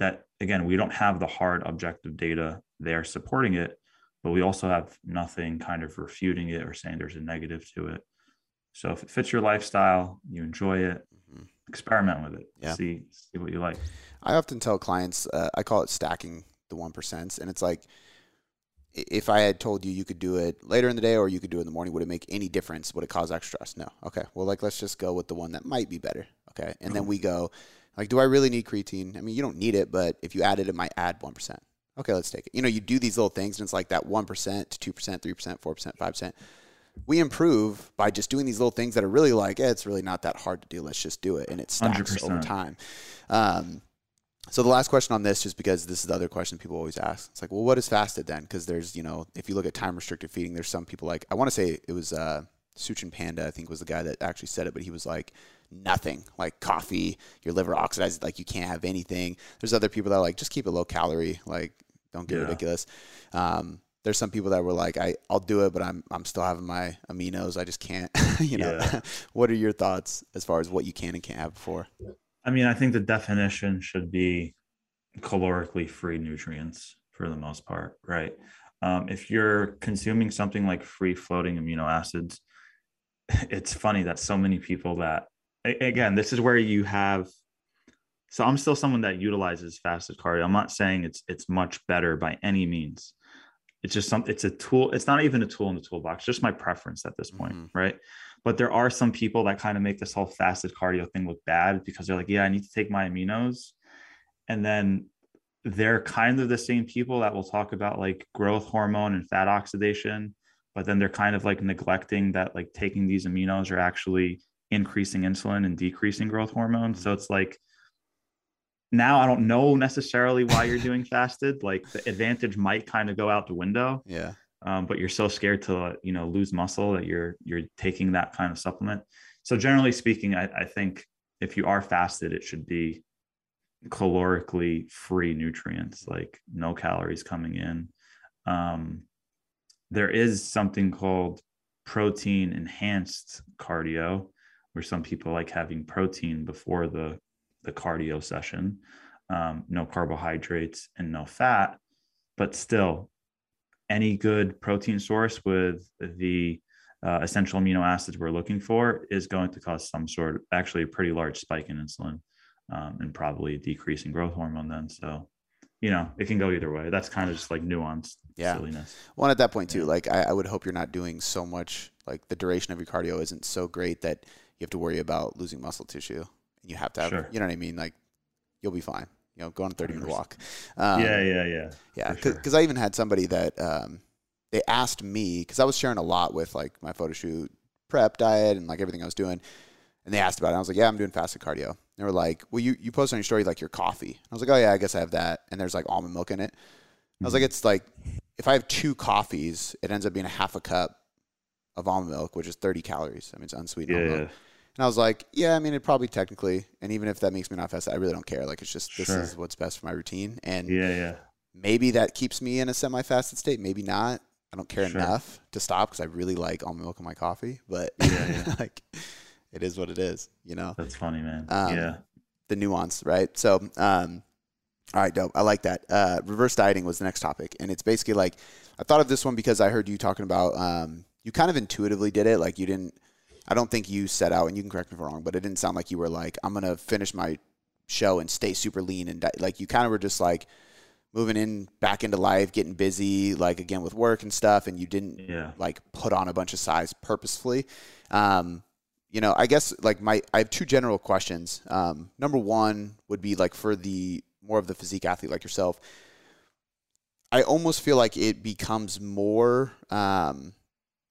that again we don't have the hard objective data there supporting it but we also have nothing kind of refuting it or saying there's a negative to it so if it fits your lifestyle you enjoy it mm-hmm. experiment with it yeah. see see what you like i often tell clients uh, i call it stacking the 1% and it's like if I had told you you could do it later in the day or you could do it in the morning, would it make any difference? Would it cause extra stress? No. Okay. Well, like let's just go with the one that might be better. Okay. And then mm-hmm. we go, like, do I really need creatine? I mean, you don't need it, but if you add it, it might add 1%. Okay, let's take it. You know, you do these little things and it's like that 1% to 2%, 3%, 4%, 5%. We improve by just doing these little things that are really like, eh, it's really not that hard to do. Let's just do it. And it stacks 100%. over time. Um, so the last question on this, just because this is the other question people always ask, it's like, well, what is fasted then? Because there's, you know, if you look at time restricted feeding, there's some people like, I want to say it was uh, Satchin Panda, I think was the guy that actually said it, but he was like, nothing like coffee, your liver oxidizes like you can't have anything. There's other people that are like, just keep it low calorie, like don't get yeah. ridiculous. Um, there's some people that were like, I, I'll do it, but I'm, I'm still having my aminos. I just can't, you know, yeah. what are your thoughts as far as what you can and can't have before? I mean, I think the definition should be calorically free nutrients for the most part, right? Um, if you're consuming something like free floating amino acids, it's funny that so many people that again, this is where you have. So I'm still someone that utilizes fasted cardio. I'm not saying it's it's much better by any means. It's just some. It's a tool. It's not even a tool in the toolbox. Just my preference at this point, mm-hmm. right? But there are some people that kind of make this whole fasted cardio thing look bad because they're like, yeah, I need to take my aminos, and then they're kind of the same people that will talk about like growth hormone and fat oxidation but then they're kind of like neglecting that like taking these aminos are actually increasing insulin and decreasing growth hormone. So it's like now I don't know necessarily why you're doing fasted. Like the advantage might kind of go out the window. Yeah. Um, but you're so scared to you know lose muscle that you're you're taking that kind of supplement. So generally speaking, I, I think if you are fasted, it should be calorically free nutrients, like no calories coming in. Um, there is something called protein enhanced cardio, where some people like having protein before the the cardio session, um, no carbohydrates and no fat, but still, any good protein source with the uh, essential amino acids we're looking for is going to cause some sort of actually a pretty large spike in insulin. um, and probably a decrease in growth hormone then. So, you know, it can go either way. That's kind of just like nuanced Yeah. silliness. Well, at that point too, like I, I would hope you're not doing so much. Like the duration of your cardio isn't so great that you have to worry about losing muscle tissue. And you have to have, Sure. you know what I mean? Like you'll be fine. You know, go on a 30 minute walk. Um, yeah, yeah, yeah. Yeah, because sure. I even had somebody that um, they asked me because I was sharing a lot with like my photo shoot prep diet and like everything I was doing, and they asked about it. I was like, "Yeah, I'm doing fasted cardio." They were like, "Well, you you post on your story like your coffee." I was like, "Oh yeah, I guess I have that." And there's like almond milk in it. I was like, Mhm. "It's like if I have two coffees, it ends up being a half a cup of almond milk, which is 30 calories. I mean, it's unsweetened yeah, almond yeah. Milk." And I was like, "Yeah, I mean, it probably technically, and even if that makes me not fast, I really don't care. Like, it's just this Sure. is what's best for my routine." And yeah, yeah. maybe that keeps me in a semi-fasted state maybe not i don't care Sure. enough to stop because i really like almond milk in my coffee but Yeah, yeah. like it is what it is you know That's funny, man. Um, yeah, the nuance right so um all right dope i like that uh reverse dieting was the next topic and it's basically like i thought of this one because i heard you talking about um you kind of intuitively did it like you didn't i don't think you set out and you can correct me if i'm wrong but it didn't sound like you were like i'm gonna finish my show and stay super lean and di-. like you kind of were just like moving in back into life getting busy like again with work and stuff and you didn't yeah. like put on a bunch of size purposefully. Um, you know, I guess like my I have two general questions. Um, number one would be like for the more of the physique athlete like yourself. I almost feel like it becomes more um,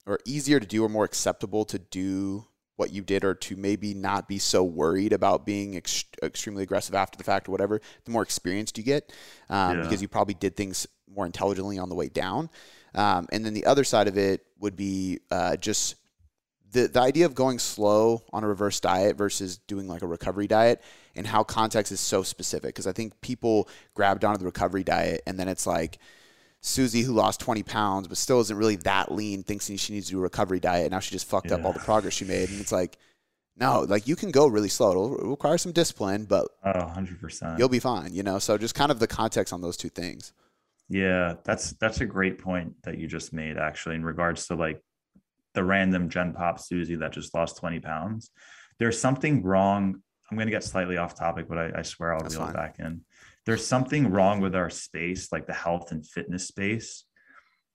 or easier to do or more acceptable to do what you did or to maybe not be so worried about being ex- extremely aggressive after the fact or whatever the more experienced you get um, Yeah. because you probably did things more intelligently on the way down um, and then the other side of it would be uh, just the, the idea of going slow on a reverse diet versus doing like a recovery diet and how context is so specific because i think people grabbed onto the recovery diet and then it's like Susie, who lost 20 pounds but still isn't really that lean, thinks she needs to do a recovery diet. And now she just fucked up all the progress she made. And it's like, no, like you can go really slow. It'll, it'll require some discipline, but Oh, 100%. you'll be fine, you know? So just kind of the context on those two things. Yeah, that's that's a great point that you just made actually in regards to like the random Gen Pop Susie that just lost 20 pounds. There's something wrong. I'm gonna get slightly off topic, but I, I swear I'll That's reel fine. it back in. There's something wrong with our space, like the health and fitness space,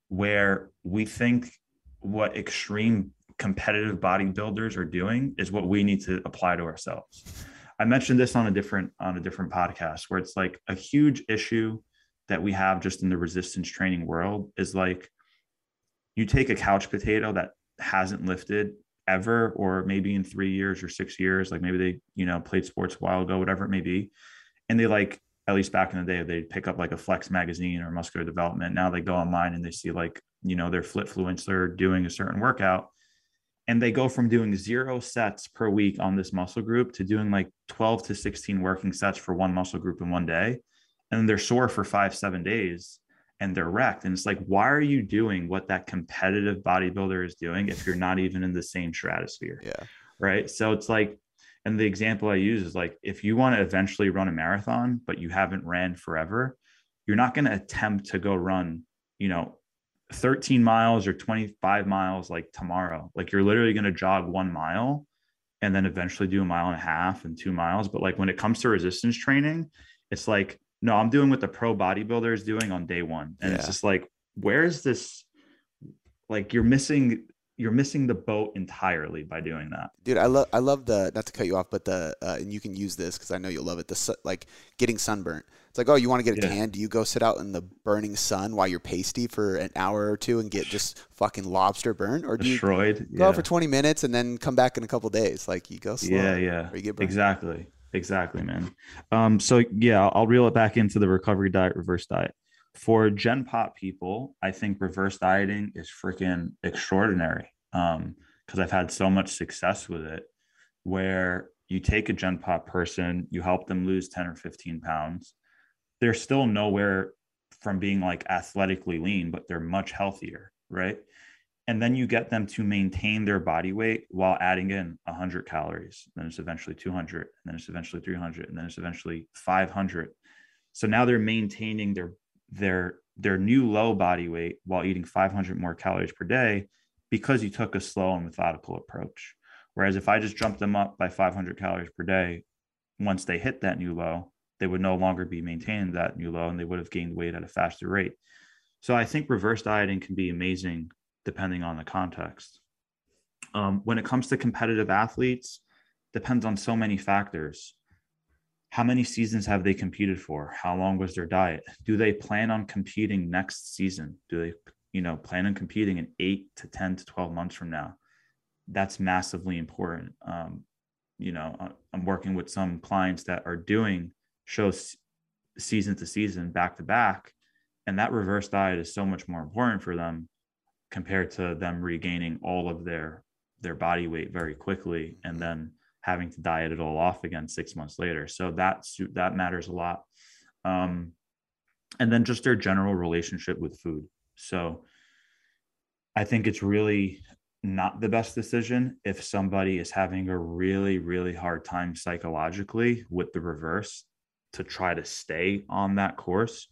where we think what extreme competitive bodybuilders are doing is what we need to apply to ourselves. I mentioned this on a different on a different podcast where it's like a huge issue that we have just in the resistance training world is like you take a couch potato that hasn't lifted ever or maybe in 3 years or 6 years like maybe they you know played sports a while ago whatever it may be and they like at least back in the day they'd pick up like a flex magazine or muscular development. Now they go online and they see like you know their fitfluencer doing a certain workout and they go from doing zero sets per week on this muscle group to doing like 12 to 16 working sets for one muscle group in one day and they're sore for five seven days and they're wrecked. And it's like why are you doing what that competitive bodybuilder is doing if you're not even in the same stratosphere? Yeah. right? So it's like and the example i use is like if you want to eventually run a marathon but you haven't ran forever you're not going to attempt to go run you know 13 miles or 25 miles like tomorrow. Like you're literally going to jog one mile and then eventually do a mile and a half and two miles. But like when it comes to resistance training it's like no i'm doing what the pro bodybuilder is doing on day one. And it's just like where is this like you're missing you're missing the boat entirely by doing that Dude, I love I love the not to cut you off, but the uh, and you can use this because I know you'll love it. The su- like getting sunburnt. It's like, oh, you want to get a Yeah. tan? Do you go sit out in the burning sun while you're pasty for an hour or two and get just fucking lobster burn, or do you destroyed go yeah. out for 20 minutes and then come back in a couple days? Like you go slow. yeah yeah Or you get burned. exactly exactly man um so yeah I'll- i'll reel it back into the recovery diet reverse diet for gen pop people i think reverse dieting is freaking extraordinary um because i've had so much success with it where you take a gen pop person you help them lose 10 or 15 pounds they're still nowhere from being like athletically lean but they're much healthier right? And then you get them to maintain their body weight while adding in 100 calories then it's eventually 200 and then it's eventually 300 and then it's eventually 500 so now they're maintaining their their their new low body weight while eating 500 more calories per day because you took a slow and methodical approach whereas if i just jumped them up by 500 calories per day once they hit that new low, they would no longer be maintaining that new low and they would have gained weight at a faster rate. So I think reverse dieting can be amazing depending on the context. Um, when it comes to competitive athletes, depends on so many factors. How many seasons have they competed for? How long was their diet? Do they plan on competing next season? Do they, you know, plan on competing in eight to 10 to 12 months from now? That's massively important. Um, you know, I'm working with some clients that are doing shows season to season, back to back. And that reverse diet is so much more important for them compared to them regaining all of their their body weight very quickly and then having to diet it all off again six months later. So that's that matters a lot. Um, and then just their general relationship with food. So I think it's really not the best decision if somebody is having a really, really hard time psychologically with the reverse to try to stay on that course.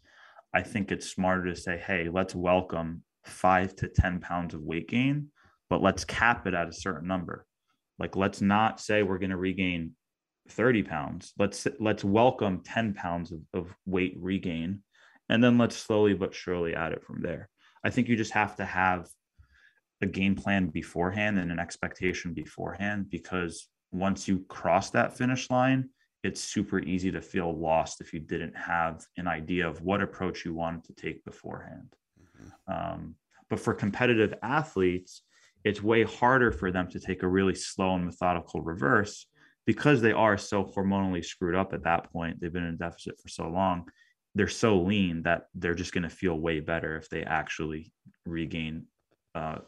I think it's smarter to say, hey, let's welcome five to 10 pounds of weight gain, but let's cap it at a certain number. Like, let's not say we're going to regain 30 pounds. Let's let's welcome 10 pounds of, of weight regain, and then let's slowly but surely add it from there. I think you just have to have a game plan beforehand and an expectation beforehand because once you cross that finish line, it's super easy to feel lost if you didn't have an idea of what approach you wanted to take beforehand. Mm-hmm. Um, but for competitive athletes, it's way harder for them to take a really slow and methodical reverse because they are so hormonally screwed up at that point. They've been in deficit for so long. They're so lean that they're just going to feel way better if they actually regain uh,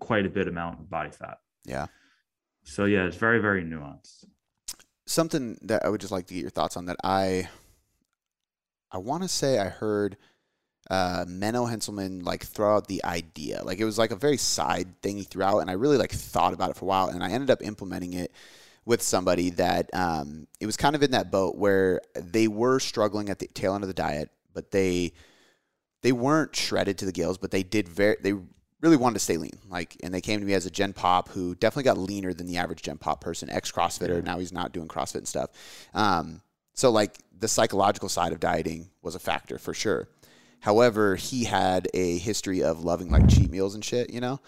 quite a bit amount of body fat. Yeah. So yeah, it's very very nuanced something that I would just like to get your thoughts on that I I want to say I heard uh, Menno Henselman like throw out the idea. Like it was like a very side thing he threw out, and I really like thought about it for a while, and I ended up implementing it with somebody that um, it was kind of in that boat where they were struggling at the tail end of the diet, but they they weren't shredded to the gills, but they did very they really wanted to stay lean. Like, and they came to me as a Gen Pop who definitely got leaner than the average Gen Pop person, ex CrossFitter. Now he's not doing CrossFit and stuff. Um, so like the psychological side of dieting was a factor for sure. However, he had a history of loving like cheat meals and shit, you know?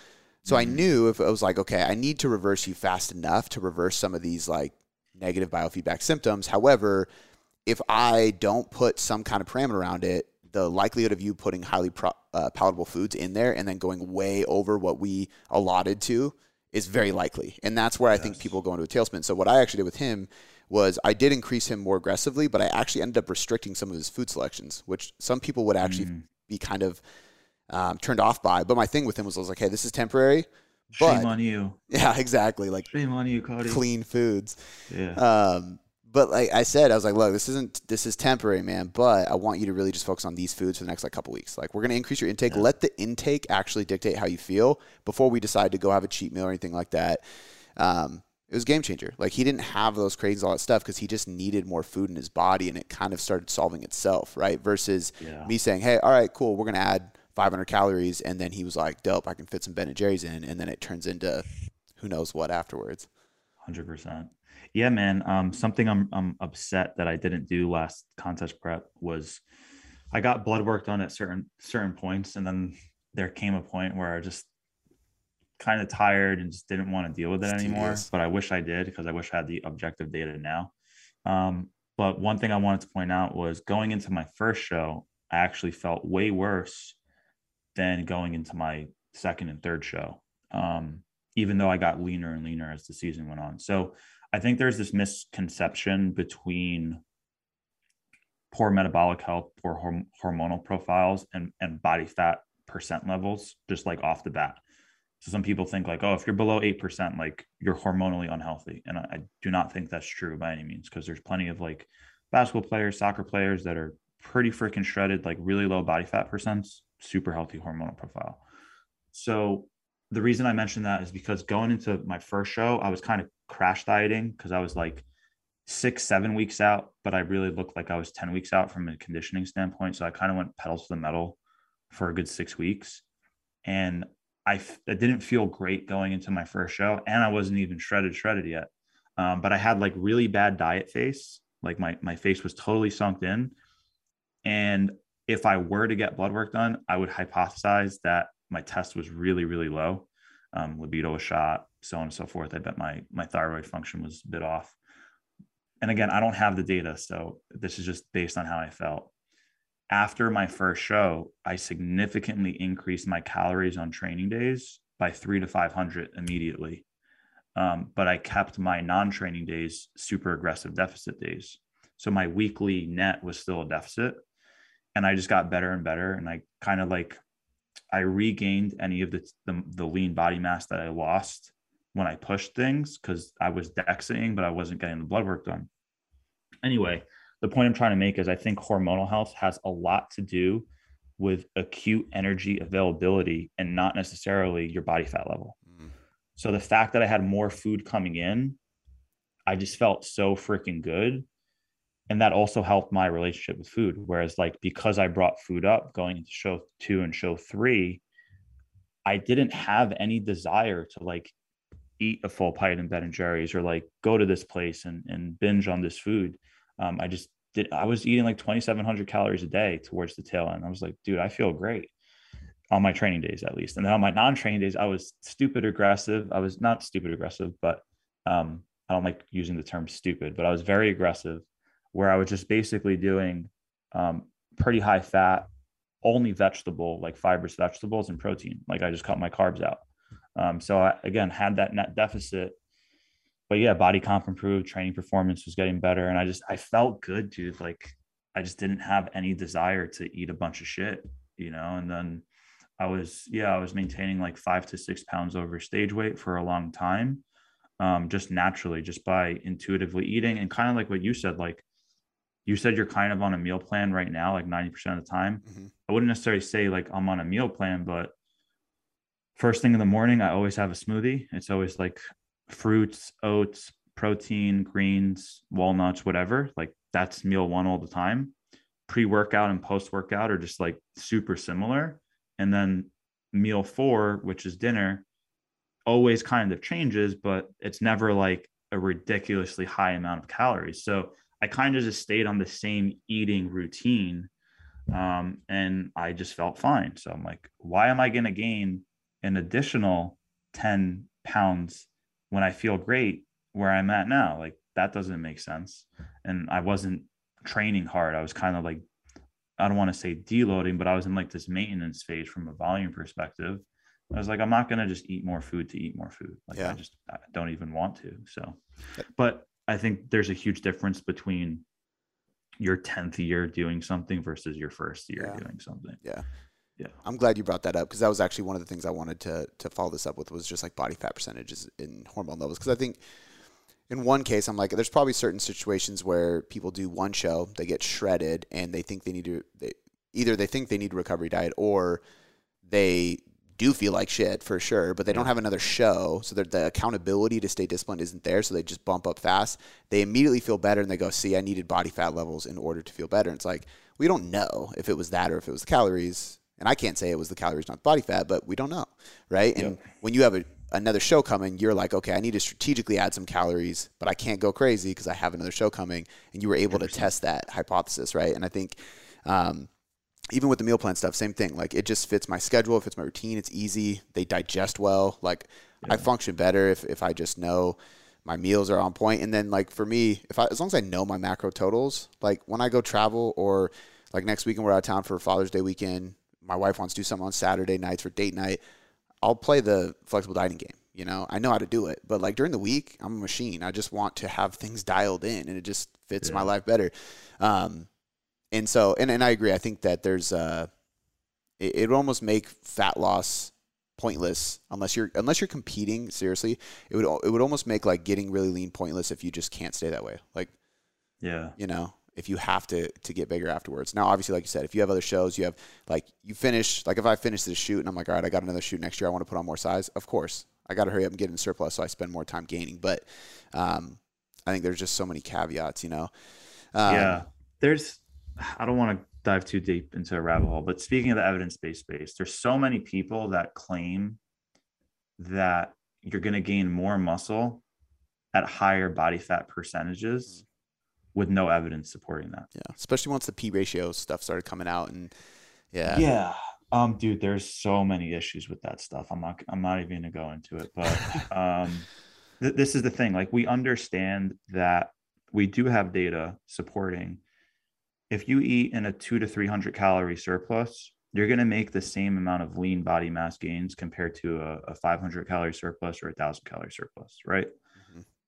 So. I knew if I was like, okay, I need to reverse you fast enough to reverse some of these like negative biofeedback symptoms. However, if I don't put some kind of parameter around it, the likelihood of you putting highly pro- uh, palatable foods in there and then going way over what we allotted to is very likely. And that's where I yes. think people go into a tailspin. So what I actually did with him was I did increase him more aggressively, but I actually ended up restricting some of his food selections, which some people would actually mm. be kind of um, turned off by. But my thing with him was I was like, hey, this is temporary. But, Shame on you. Yeah, exactly. Like shame on you, Cody. Clean foods. Yeah. Um, but like I said, I was like, look, this isn't this is temporary, man. But I want you to really just focus on these foods for the next like couple weeks. Like we're gonna increase your intake. Yeah. Let the intake actually dictate how you feel before we decide to go have a cheat meal or anything like that. Um, it was game changer. Like he didn't have those cravings, all that stuff, because he just needed more food in his body, and it kind of started solving itself, right? Versus yeah. me saying, hey, all right, cool, we're gonna add 500 calories, and then he was like, dope, I can fit some Ben and Jerry's in, and then it turns into who knows what afterwards. Hundred percent. Yeah, man. Um, something I'm I'm upset that I didn't do last contest prep was I got blood work done at certain certain points, and then there came a point where I just kind of tired and just didn't want to deal with it it's anymore. Tedious. But I wish I did because I wish I had the objective data now. Um, but one thing I wanted to point out was going into my first show, I actually felt way worse than going into my second and third show. Um, even though I got leaner and leaner as the season went on. So I think there's this misconception between poor metabolic health, poor horm- hormonal profiles, and, and body fat percent levels, just like off the bat. So some people think like, oh, if you're below eight percent, like you're hormonally unhealthy, and I, I do not think that's true by any means because there's plenty of like basketball players, soccer players that are pretty freaking shredded, like really low body fat percents, super healthy hormonal profile. So the reason I mentioned that is because going into my first show, I was kind of crash dieting because I was like six, seven weeks out, but I really looked like I was 10 weeks out from a conditioning standpoint. So I kind of went pedal to the metal for a good six weeks. And I, didn't feel great going into my first show. And I wasn't even shredded, shredded yet. Um, but I had like really bad diet face. Like my my face was totally sunk in. And if I were to get blood work done, I would hypothesize that my test was really, really low. Um, libido was shot, so on and so forth. I bet my my thyroid function was a bit off. And again, I don't have the data, so this is just based on how I felt. After my first show, I significantly increased my calories on training days by three to 500 immediately. Um, but I kept my non training days super aggressive deficit days. So my weekly net was still a deficit. And I just got better and better. And I kind of like, I regained any of the, the, the lean body mass that I lost when I pushed things because I was dexing, but I wasn't getting the blood work done. Anyway, the point I'm trying to make is I think hormonal health has a lot to do with acute energy availability and not necessarily your body fat level. Mm. So the fact that I had more food coming in, I just felt so freaking good. And that also helped my relationship with food. Whereas, like, because I brought food up going into show two and show three, I didn't have any desire to like eat a full pint in Ben and Jerry's or like go to this place and, and binge on this food. Um, I just did. I was eating like 2,700 calories a day towards the tail end. I was like, dude, I feel great on my training days at least. And then on my non-training days, I was stupid aggressive. I was not stupid aggressive, but um, I don't like using the term stupid, but I was very aggressive where I was just basically doing um, pretty high fat, only vegetable, like fibrous vegetables and protein. Like I just cut my carbs out. Um, so I, again, had that net deficit, but yeah, body comp improved, training performance was getting better. And I just, I felt good, dude. Like I just didn't have any desire to eat a bunch of shit, you know? And then I was, yeah, I was maintaining like five to six pounds over stage weight for a long time. Um, just naturally, just by intuitively eating and kind of like what you said, like you said you're kind of on a meal plan right now, like 90% of the time. Mm-hmm. I wouldn't necessarily say like I'm on a meal plan, but first thing in the morning, I always have a smoothie. It's always like fruits, oats, protein, greens, walnuts, whatever. Like that's meal one all the time. Pre workout and post workout are just like super similar. And then meal four, which is dinner, always kind of changes, but it's never like a ridiculously high amount of calories. So I kind of just stayed on the same eating routine. Um, and I just felt fine. So I'm like, why am I going to gain an additional 10 pounds when I feel great where I'm at now? Like, that doesn't make sense. And I wasn't training hard. I was kind of like, I don't want to say deloading, but I was in like this maintenance phase from a volume perspective. I was like, I'm not going to just eat more food to eat more food. Like, yeah. I just I don't even want to. So, but I think there's a huge difference between your 10th year doing something versus your first year yeah. doing something. Yeah. Yeah. I'm glad you brought that up because that was actually one of the things I wanted to to follow this up with was just like body fat percentages in hormone levels because I think in one case I'm like there's probably certain situations where people do one show, they get shredded and they think they need to they, either they think they need a recovery diet or they do feel like shit for sure, but they don't have another show, so the accountability to stay disciplined isn't there. So they just bump up fast. They immediately feel better, and they go, "See, I needed body fat levels in order to feel better." And it's like we don't know if it was that or if it was the calories, and I can't say it was the calories, not the body fat, but we don't know, right? And when you have a, another show coming, you're like, okay, I need to strategically add some calories, but I can't go crazy because I have another show coming, and you were able 100%. to test that hypothesis, right? And I think. Um, even with the meal plan stuff, same thing. Like it just fits my schedule, it fits my routine. It's easy. They digest well. Like yeah. I function better if, if I just know my meals are on point. And then like for me, if I as long as I know my macro totals, like when I go travel or like next weekend we're out of town for Father's Day weekend, my wife wants to do something on Saturday nights for date night, I'll play the flexible dining game. You know, I know how to do it, but like during the week, I'm a machine. I just want to have things dialed in, and it just fits yeah. my life better. Um, and so and, and I agree. I think that there's uh it, it would almost make fat loss pointless unless you're unless you're competing seriously. It would it would almost make like getting really lean pointless if you just can't stay that way. Like yeah. You know, if you have to to get bigger afterwards. Now obviously like you said, if you have other shows, you have like you finish like if I finish this shoot and I'm like, all right, I got another shoot next year, I want to put on more size, of course. I gotta hurry up and get in surplus so I spend more time gaining. But um I think there's just so many caveats, you know. Um, yeah. There's I don't want to dive too deep into a rabbit hole, but speaking of the evidence-based space, there's so many people that claim that you're going to gain more muscle at higher body fat percentages with no evidence supporting that. Yeah, especially once the P ratio stuff started coming out, and yeah, yeah, um, dude, there's so many issues with that stuff. I'm not, I'm not even gonna go into it, but um, th- this is the thing. Like, we understand that we do have data supporting if you eat in a two to three hundred calorie surplus, you're going to make the same amount of lean body mass gains compared to a, a 500 calorie surplus or a thousand calorie surplus, right?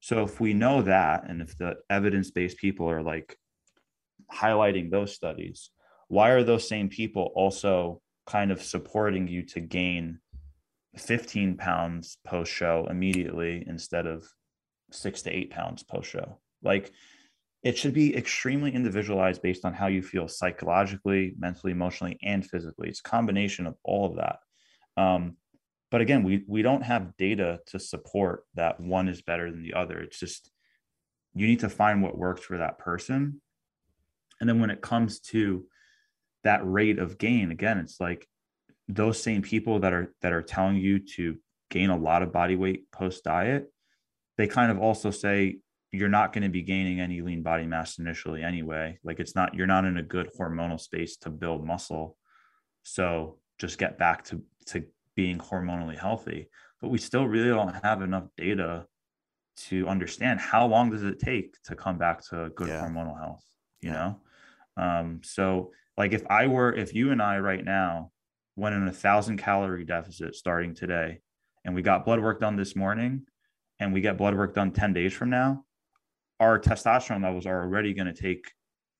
So if we know that, and if the evidence-based people are like highlighting those studies, why are those same people also kind of supporting you to gain 15 pounds post show immediately instead of six to eight pounds post show? Like it should be extremely individualized based on how you feel psychologically, mentally, emotionally, and physically. It's a combination of all of that. Um, but again we we don't have data to support that one is better than the other. It's just you need to find what works for that person. And then when it comes to that rate of gain again it's like those same people that are that are telling you to gain a lot of body weight post diet they kind of also say you're not going to be gaining any lean body mass initially anyway. Like it's not you're not in a good hormonal space to build muscle. So just get back to to being hormonally healthy but we still really don't have enough data to understand how long does it take to come back to good yeah. hormonal health you yeah. know um, so like if i were if you and i right now went in a thousand calorie deficit starting today and we got blood work done this morning and we get blood work done 10 days from now our testosterone levels are already going to take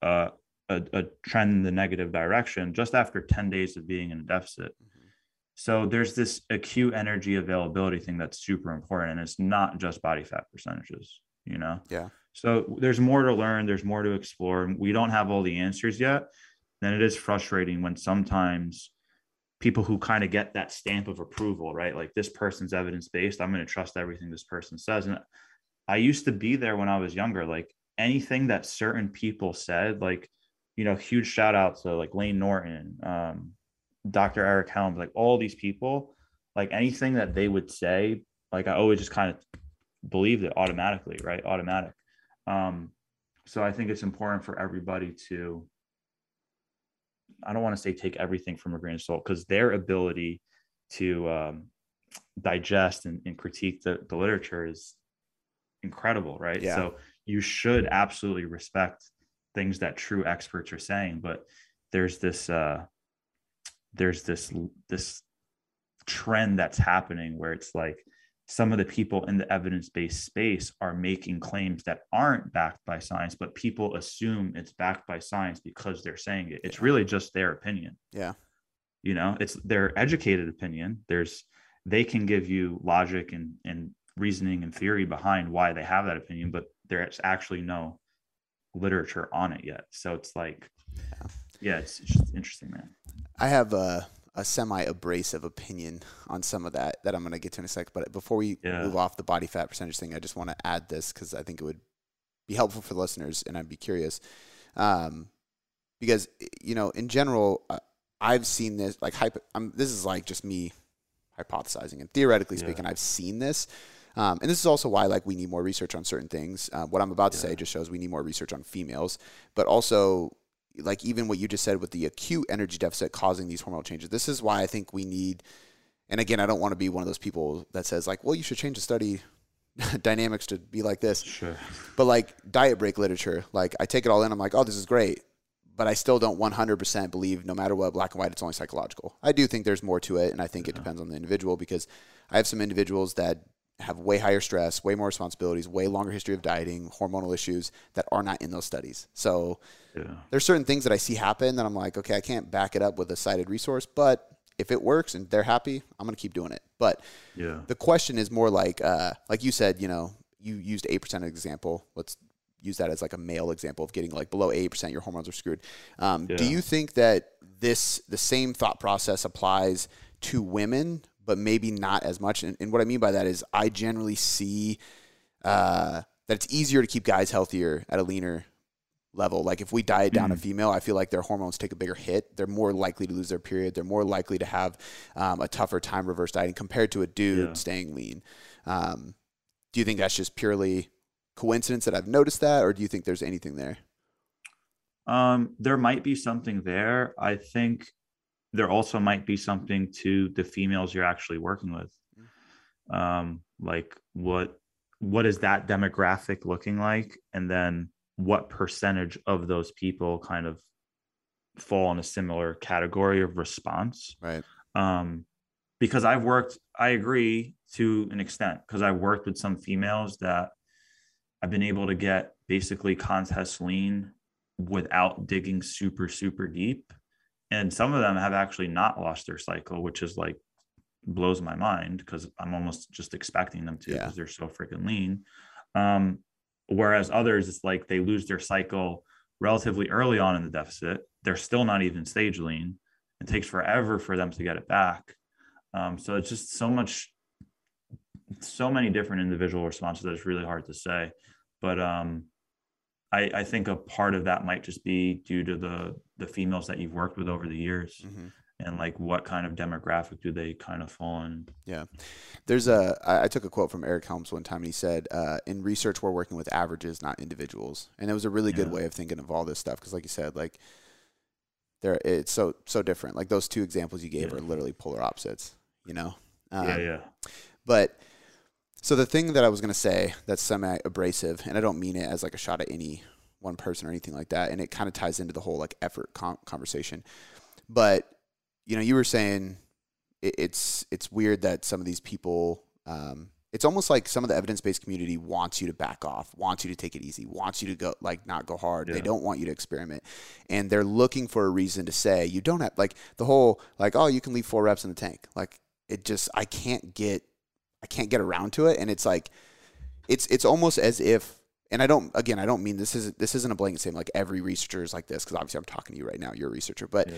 uh, a, a, trend in the negative direction just after 10 days of being in a deficit mm-hmm. So there's this acute energy availability thing that's super important. And it's not just body fat percentages, you know? Yeah. So there's more to learn, there's more to explore. We don't have all the answers yet. Then it is frustrating when sometimes people who kind of get that stamp of approval, right? Like this person's evidence based. I'm going to trust everything this person says. And I used to be there when I was younger. Like anything that certain people said, like, you know, huge shout out to like Layne Norton, um, Dr. Eric Helms, like all these people, like anything that they would say, like I always just kind of believed it automatically, right? Automatic. Um, so I think it's important for everybody to, I don't want to say take everything from a grain of salt because their ability to um, digest and, and critique the, the literature is incredible, right? Yeah. So you should absolutely respect things that true experts are saying, but there's this uh, there's this this trend that's happening where it's like some of the people in the evidence-based space are making claims that aren't backed by science but people assume it's backed by science because they're saying it. It's really just their opinion. Yeah. You know it's their educated opinion. There's they can give you logic and and reasoning and theory behind why they have that opinion but there's actually no literature on it yet. So it's like yeah, yeah it's, it's just interesting man I have a, a semi abrasive opinion on some of that that I'm going to get to in a sec. But before we yeah. move off the body fat percentage thing, I just want to add this because I think it would be helpful for the listeners, and I'd be curious. Um, because you know, in general, uh, I've seen this like hypo, I'm, this is like just me hypothesizing, and theoretically speaking, yeah. I've seen this. Um, and this is also why like we need more research on certain things. Uh, what I'm about to say just shows we need more research on females, but also like even what you just said with the acute energy deficit causing these hormonal changes. This is why I think we need. And again, I don't want to be one of those people that says like, well, you should change the study dynamics to be like this. Sure. But like diet break literature, like I take it all in. I'm like, oh, this is great. But I still don't 100% believe, no matter what, black and white, it's only psychological. I do think there's more to it, and I think yeah. it depends on the individual because I have some individuals that have way higher stress, way more responsibilities, way longer history of dieting, hormonal issues that are not in those studies. So yeah. there's certain things that I see happen that I'm like, okay, I can't back it up with a cited resource, but if it works and they're happy, I'm going to keep doing it. But yeah. the question is more like, uh, like you said, you know, you used 8% example. Let's use that as like a male example of getting like below 8%, your hormones are screwed. Um, yeah. Do you think that this, the same thought process applies to women but maybe not as much. And, and what I mean by that is I generally see uh, that it's easier to keep guys healthier at a leaner level. Like if we diet down mm-hmm. a female, I feel like their hormones take a bigger hit. They're more likely to lose their period. They're more likely to have um, a tougher time reverse dieting compared to a dude yeah. staying lean. Um, do you think that's just purely coincidence that I've noticed that, or do you think there's anything there? Um, there might be something there. I think there also might be something to the females you're actually working with. Um, like what what is that demographic looking like? And then what percentage of those people kind of fall in a similar category of response? Right. Um, because I've worked, I agree to an extent, because i've worked with some females that I've been able to get basically contest lean without digging super, super deep. And some of them have actually not lost their cycle, which is like blows my mind because I'm almost just expecting them to because yeah. they're so freaking lean. Um, whereas others, it's like they lose their cycle relatively early on in the deficit. They're still not even stage lean. It takes forever for them to get it back. Um, so it's just so much, so many different individual responses that it's really hard to say. But um, I, I, think a part of that might just be due to the the females that you've worked with over the years. Mm-hmm. and like what kind of demographic do they kind of fall in? Yeah. There's a i took a quote from eric helms one time and he said uh, in research we're working with averages not individuals. And it was a really good way of thinking of all this stuff because like you said like there it's so so different. Like those two examples you gave yeah. are literally polar opposites you know? Um, yeah. yeah but so the thing that i was going to say that's semi abrasive and i don't mean it as like a shot at any one person or anything like that and it kind of ties into the whole like effort com- conversation but you know, you were saying it, it's it's weird that some of these people. Um, it's almost like some of the evidence-based community wants you to back off, wants you to take it easy, wants you to go like not go hard. Yeah. They don't want you to experiment, and they're looking for a reason to say you don't have like the whole like oh you can leave four reps in the tank. Like it just I can't get I can't get around to it, and it's like it's it's almost as if and I don't again I don't mean this is this isn't a blanket statement like every researcher is like this because obviously I'm talking to you right now you're a researcher but yeah.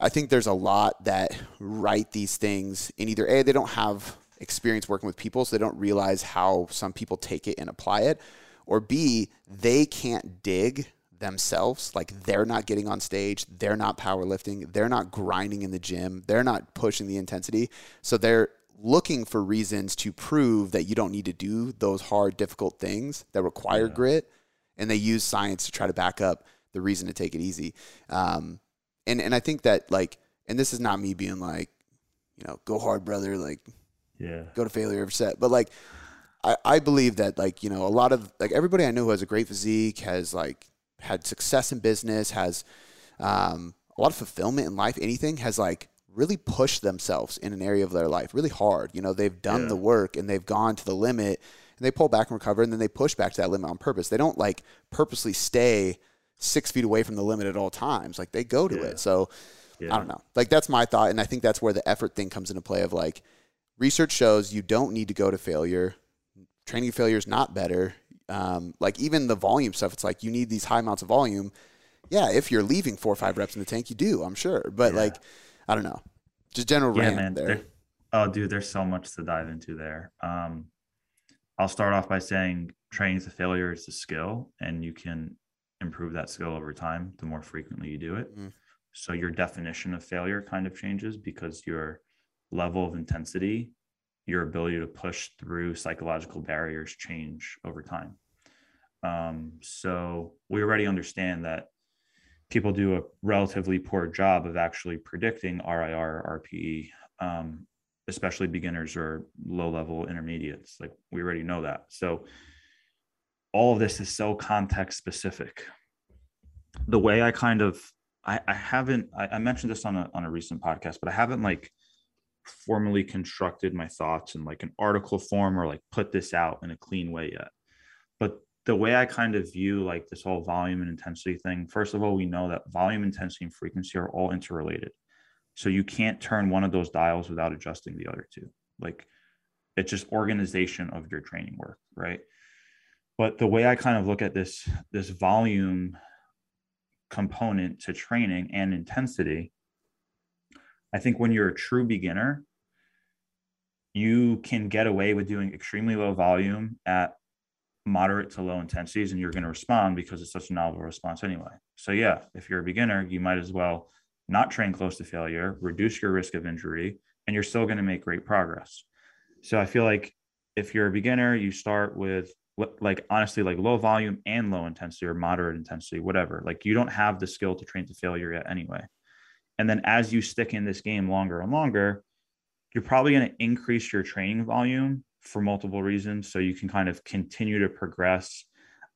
I think there's a lot that write these things in either A, they don't have experience working with people, so they don't realize how some people take it and apply it, or B, they can't dig themselves. Like they're not getting on stage, they're not powerlifting, they're not grinding in the gym, they're not pushing the intensity. So they're looking for reasons to prove that you don't need to do those hard, difficult things that require yeah. grit. And they use science to try to back up the reason to take it easy. Um, and and I think that like, and this is not me being like, you know, go hard, brother, like, yeah, go to failure every set, but like, I I believe that like you know a lot of like everybody I know who has a great physique has like had success in business has um, a lot of fulfillment in life anything has like really pushed themselves in an area of their life really hard you know they've done yeah. the work and they've gone to the limit and they pull back and recover and then they push back to that limit on purpose they don't like purposely stay six feet away from the limit at all times. Like they go to yeah. it. So yeah. I don't know. Like that's my thought. And I think that's where the effort thing comes into play of like research shows you don't need to go to failure. Training failure is not better. Um, like even the volume stuff, it's like you need these high amounts of volume. Yeah, if you're leaving four or five reps in the tank, you do, I'm sure. But like, I don't know. Just general yeah, man, there. Oh, dude, there's so much to dive into there. Um, I'll start off by saying training to failure is a skill, and you can improve that skill over time the more frequently you do it. Mm. So your definition of failure kind of changes because your level of intensity, your ability to push through psychological barriers change over time. Um, so we already understand that people do a relatively poor job of actually predicting RIR, RPE, um, especially beginners or low level intermediates. Like we already know that. So all of this is so context specific. The way I kind of I, I haven't I, I, mentioned this on a on a recent podcast, but I haven't like formally constructed my thoughts in like an article form or like put this out in a clean way yet. But the way I kind of view like this whole volume and intensity thing, first of all, we know that volume, intensity, and frequency are all interrelated. So you can't turn one of those dials without adjusting the other two. Like it's just organization of your training work, right? But the way I kind of look at this this volume component to training and intensity, I think when you're a true beginner, you can get away with doing extremely low volume at moderate to low intensities and you're going to respond because it's such a novel response anyway. So yeah, if you're a beginner, you might as well not train close to failure, reduce your risk of injury, and you're still going to make great progress. So I feel like if you're a beginner, you start with like honestly like low volume and low intensity or moderate intensity whatever like you don't have the skill to train to failure yet anyway and then as you stick in this game longer and longer you're probably going to increase your training volume for multiple reasons so you can kind of continue to progress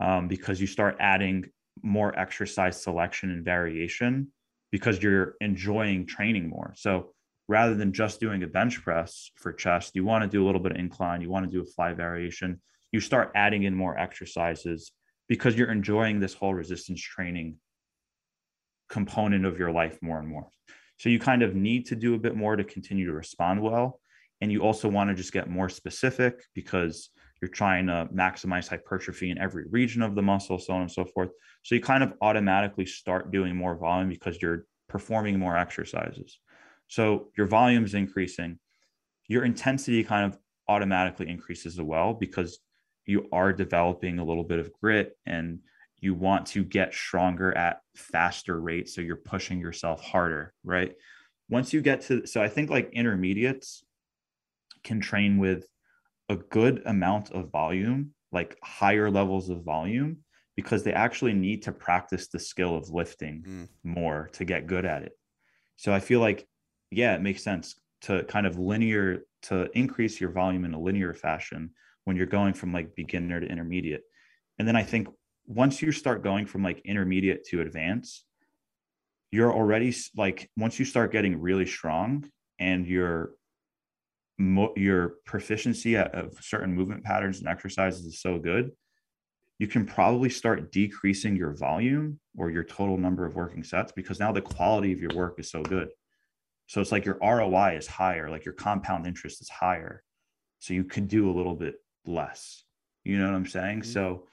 um, because you start adding more exercise selection and variation because you're enjoying training more so rather than just doing a bench press for chest you want to do a little bit of incline you want to do a fly variation you start adding in more exercises because you're enjoying this whole resistance training component of your life more and more. So you kind of need to do a bit more to continue to respond well. And you also want to just get more specific because you're trying to maximize hypertrophy in every region of the muscle, so on and so forth. So you kind of automatically start doing more volume because you're performing more exercises. So your volume is increasing. Your intensity kind of automatically increases as well because you are developing a little bit of grit and you want to get stronger at faster rates so you're pushing yourself harder right once you get to so i think like intermediates can train with a good amount of volume like higher levels of volume because they actually need to practice the skill of lifting mm. more to get good at it so i feel like yeah it makes sense to kind of linear to increase your volume in a linear fashion when you're going from like beginner to intermediate. And then I think once you start going from like intermediate to advanced, you're already like once you start getting really strong and your your proficiency at, of certain movement patterns and exercises is so good, you can probably start decreasing your volume or your total number of working sets because now the quality of your work is so good. So it's like your ROI is higher, like your compound interest is higher. So you could do a little bit less. You know what I'm saying? Mm-hmm. So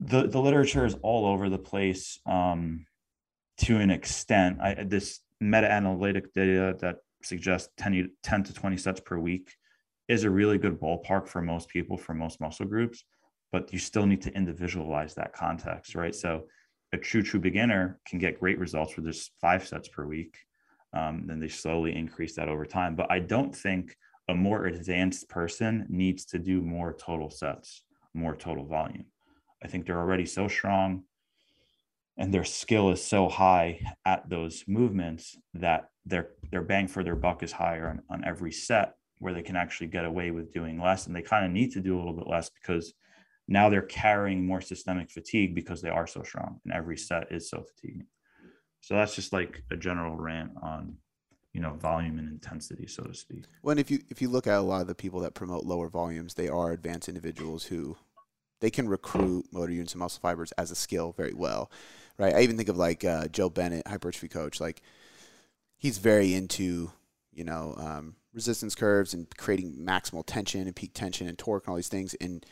the the literature is all over the place um, to an extent. I this meta analytic data that suggests 10, 10 to 20 sets per week is a really good ballpark for most people for most muscle groups but you still need to individualize that context right so a true true beginner can get great results with just five sets per week um, then they slowly increase that over time but i don't think a more advanced person needs to do more total sets, more total volume. I think they're already so strong and their skill is so high at those movements that their their bang for their buck is higher on, on every set where they can actually get away with doing less and they kind of need to do a little bit less because now they're carrying more systemic fatigue because they are so strong and every set is so fatiguing. So that's just like a general rant on you know volume and intensity so to speak. Well if you if you look at a lot of the people that promote lower volumes they are advanced individuals who they can recruit motor units and muscle fibers as a skill very well right? I even think of like uh, joe bennett hypertrophy coach like he's very into you know um, resistance curves and creating maximal tension and peak tension and torque and all these things and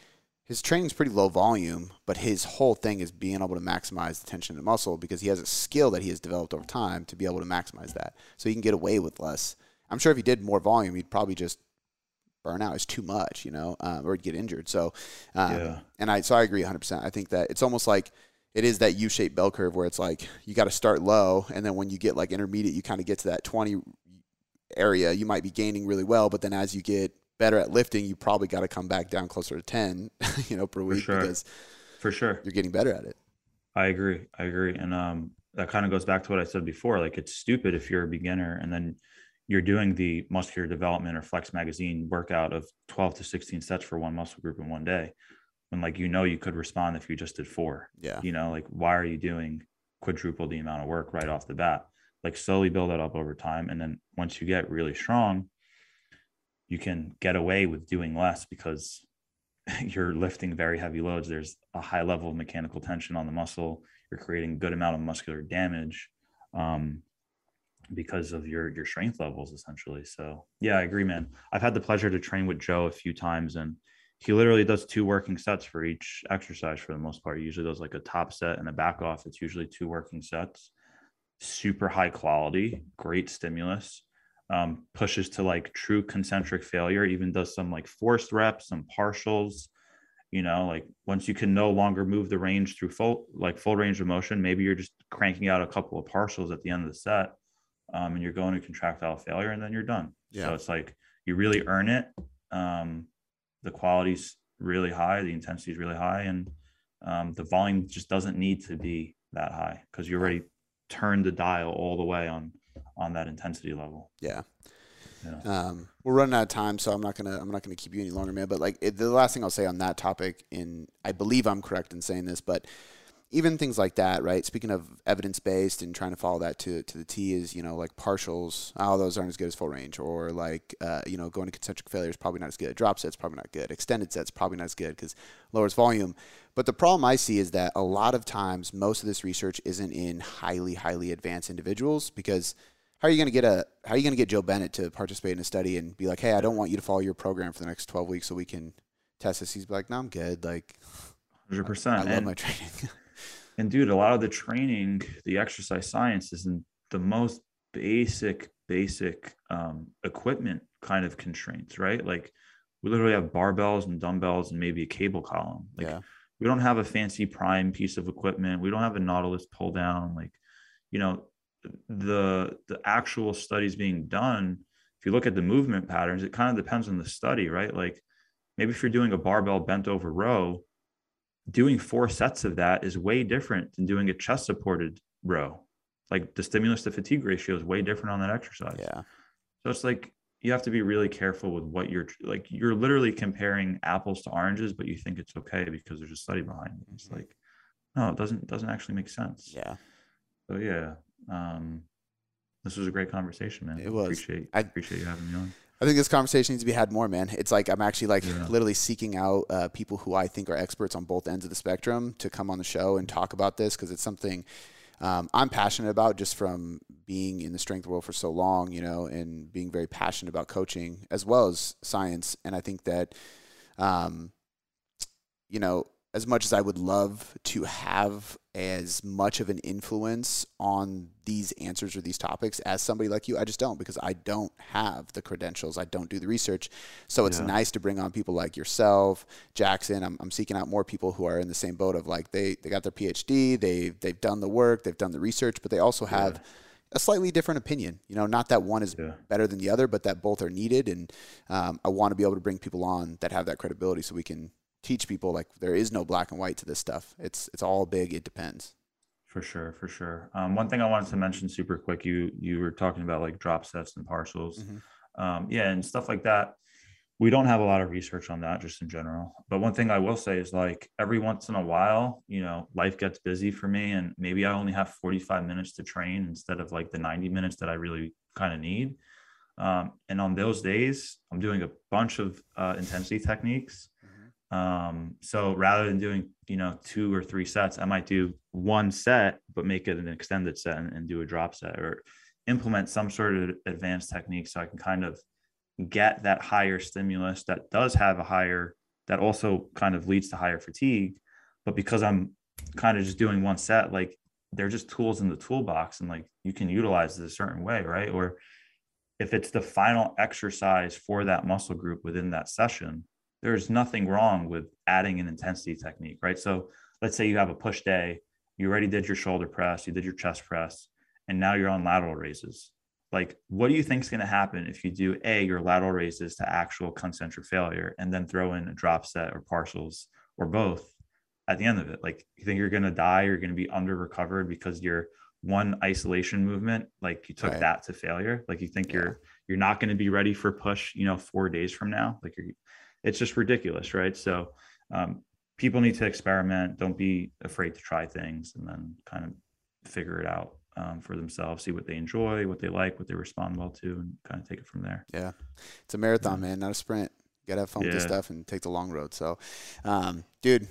his training's pretty low volume, but his whole thing is being able to maximize the tension of the muscle because he has a skill that he has developed over time to be able to maximize that. So he can get away with less. I'm sure if he did more volume, he'd probably just burn out. It's too much, you know, um, or he'd get injured. So, um, yeah. and I so I agree 100. percent I think that it's almost like it is that U-shaped bell curve where it's like you got to start low, and then when you get like intermediate, you kind of get to that 20 area. You might be gaining really well, but then as you get better at lifting, you probably got to come back down closer to 10, you know, per week for sure. because for sure you're getting better at it. I agree. I agree. And um, that kind of goes back to what I said before. Like it's stupid if you're a beginner and then you're doing the muscular development or flex magazine workout of 12 to 16 sets for one muscle group in one day. When like, you know, you could respond if you just did four, yeah. You know, like why are you doing quadruple the amount of work right off the bat? Like slowly build that up over time. And then once you get really strong, you can get away with doing less because you're lifting very heavy loads there's a high level of mechanical tension on the muscle you're creating a good amount of muscular damage um, because of your your strength levels essentially so yeah i agree man i've had the pleasure to train with joe a few times and he literally does two working sets for each exercise for the most part he usually does like a top set and a back off it's usually two working sets super high quality great stimulus um, pushes to like true concentric failure, even does some like forced reps, some partials. You know, like once you can no longer move the range through full like full range of motion, maybe you're just cranking out a couple of partials at the end of the set, um, and you're going to contractile failure, and then you're done. Yeah. So it's like you really earn it. Um, the quality's really high, the intensity is really high, and um, the volume just doesn't need to be that high because you already turned the dial all the way on on that intensity level. Yeah. Yeah. Um, we're running out of time, so I'm not gonna I'm not gonna keep you any longer, man. But like it, the last thing I'll say on that topic, and I believe I'm correct in saying this, but even things like that, right? Speaking of evidence based and trying to follow that to, to the T is, you know, like partials, oh, those aren't as good as full range, or like, uh, you know, going to concentric failure is probably not as good. Drop sets probably not good. Extended sets probably not as good because lowers volume. But the problem I see is that a lot of times most of this research isn't in highly, highly advanced individuals because how are you going to get a how are you going to get Joe Bennett to participate in a study and be like, hey, I don't want you to follow your program for the next 12 weeks so we can test this. He's like, no, I'm good. Like, 100%. I, I love and- my training. And dude, a lot of the training, the exercise science is in the most basic, basic um, equipment kind of constraints, right? Like we literally have barbells and dumbbells and maybe a cable column. Like yeah. we don't have a fancy prime piece of equipment. We don't have a Nautilus pull down. Like, you know, the the actual studies being done, if you look at the movement patterns, it kind of depends on the study, right? Like maybe if you're doing a barbell bent over row, doing four sets of that is way different than doing a chest supported row. Like the stimulus to fatigue ratio is way different on that exercise. Yeah. So it's like you have to be really careful with what you're like. You're literally comparing apples to oranges, but you think it's okay because there's a study behind it. It's mm-hmm. like, no, it doesn't doesn't actually make sense. Yeah. So yeah. Um this was a great conversation, man. It was. Appreciate I appreciate you having me on. I think this conversation needs to be had more, man. It's like I'm actually like yeah. literally seeking out uh, people who I think are experts on both ends of the spectrum to come on the show and talk about this because it's something um, I'm passionate about just from being in the strength world for so long, you know, and being very passionate about coaching as well as science. And I think that, um, you know, as much as I would love to have as much of an influence on these answers or these topics as somebody like you, I just don't because I don't have the credentials. I don't do the research. So it's yeah. nice to bring on people like yourself, Jackson. I'm, I'm seeking out more people who are in the same boat of like they, they got their PhD, they, they've done the work, they've done the research, but they also have yeah. a slightly different opinion. You know, not that one is yeah. better than the other, but that both are needed. And um, I want to be able to bring people on that have that credibility so we can teach people like there is no black and white to this stuff. It's it's all big. It depends. For sure, for sure. Um, one thing I wanted to mention super quick, you you were talking about like drop sets and partials, mm-hmm. um, yeah, and stuff like that. We don't have a lot of research on that just in general. But one thing I will say is like every once in a while, you know, life gets busy for me, and maybe I only have 45 minutes to train instead of like the 90 minutes that I really kind of need. Um, and on those days, I'm doing a bunch of uh, intensity techniques um, so rather than doing, you know, two or three sets, I might do one set, but make it an extended set and, and do a drop set or implement some sort of advanced technique so I can kind of get that higher stimulus that does have a higher, that also kind of leads to higher fatigue. But because I'm kind of just doing one set, like they're just tools in the toolbox and like you can utilize it a certain way, right? Or if it's the final exercise for that muscle group within that session, there's nothing wrong with adding an intensity technique, right? So let's say you have a push day, you already did your shoulder press, you did your chest press, and now you're on lateral raises. Like, what do you think is going to happen if you do A, your lateral raises to actual concentric failure, and then throw in a drop set or partials or both at the end of it? Like, you think you're going to die, you're going to be under recovered because your one isolation movement, like you took right. that to failure. Like, you think yeah. you're you're not going to be ready for push, you know, four days from now. Like, you're it's just ridiculous, right? So um, people need to experiment. Don't be afraid to try things, and then kind of figure it out um, for themselves. See what they enjoy, what they like, what they respond well to, and kind of take it from there. Yeah, it's a marathon, man, not a sprint. You gotta have fun yeah. with this stuff and take the long road. So, um, dude,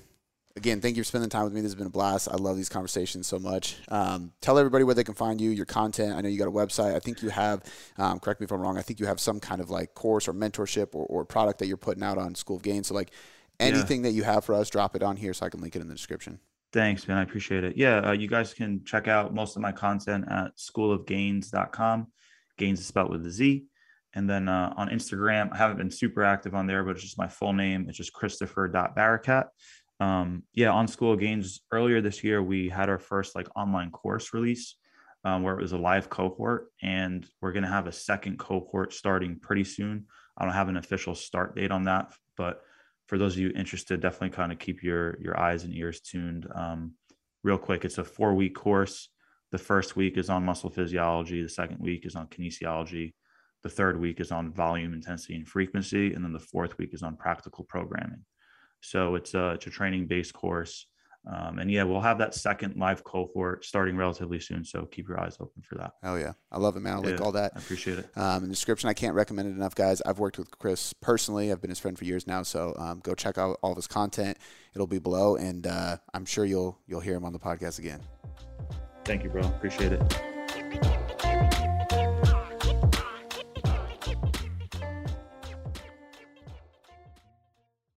again, thank you for spending time with me. This has been a blast. I love these conversations so much. Um, tell everybody where they can find you, your content. I know you got a website. I think you have, um, correct me if I'm wrong, I think you have some kind of like course or mentorship or, or product that you're putting out on School of Gain. So, like anything yeah. that you have for us, drop it on here so I can link it in the description. Thanks, man. I appreciate it. Yeah, uh, you guys can check out most of my content at schoolofgainz.com. Gains is spelled with a Z. And then uh, on Instagram, I haven't been super active on there, but it's just my full name. It's just Christopher.barakat um, yeah, on School Gainz earlier this year, we had our first like online course release um, where it was a live cohort, and we're going to have a second cohort starting pretty soon. I don't have an official start date on that, but for those of you interested, definitely kind of keep your your eyes and ears tuned. Um, real quick, it's a four week course. The first week is on muscle physiology. The second week is on kinesiology. The third week is on volume, intensity, and frequency, and then the fourth week is on practical programming. So it's a it's a training based course. Um, and yeah, we'll have that second live cohort starting relatively soon. So keep your eyes open for that. Oh yeah, I love it, man. I like all that. I appreciate it. Um, in the description, I can't recommend it enough, guys. I've worked with Chris personally. I've been his friend for years now. So um, go check out all of his content. It'll be below, and uh, I'm sure you'll you'll hear him on the podcast again. Thank you, bro. Appreciate it.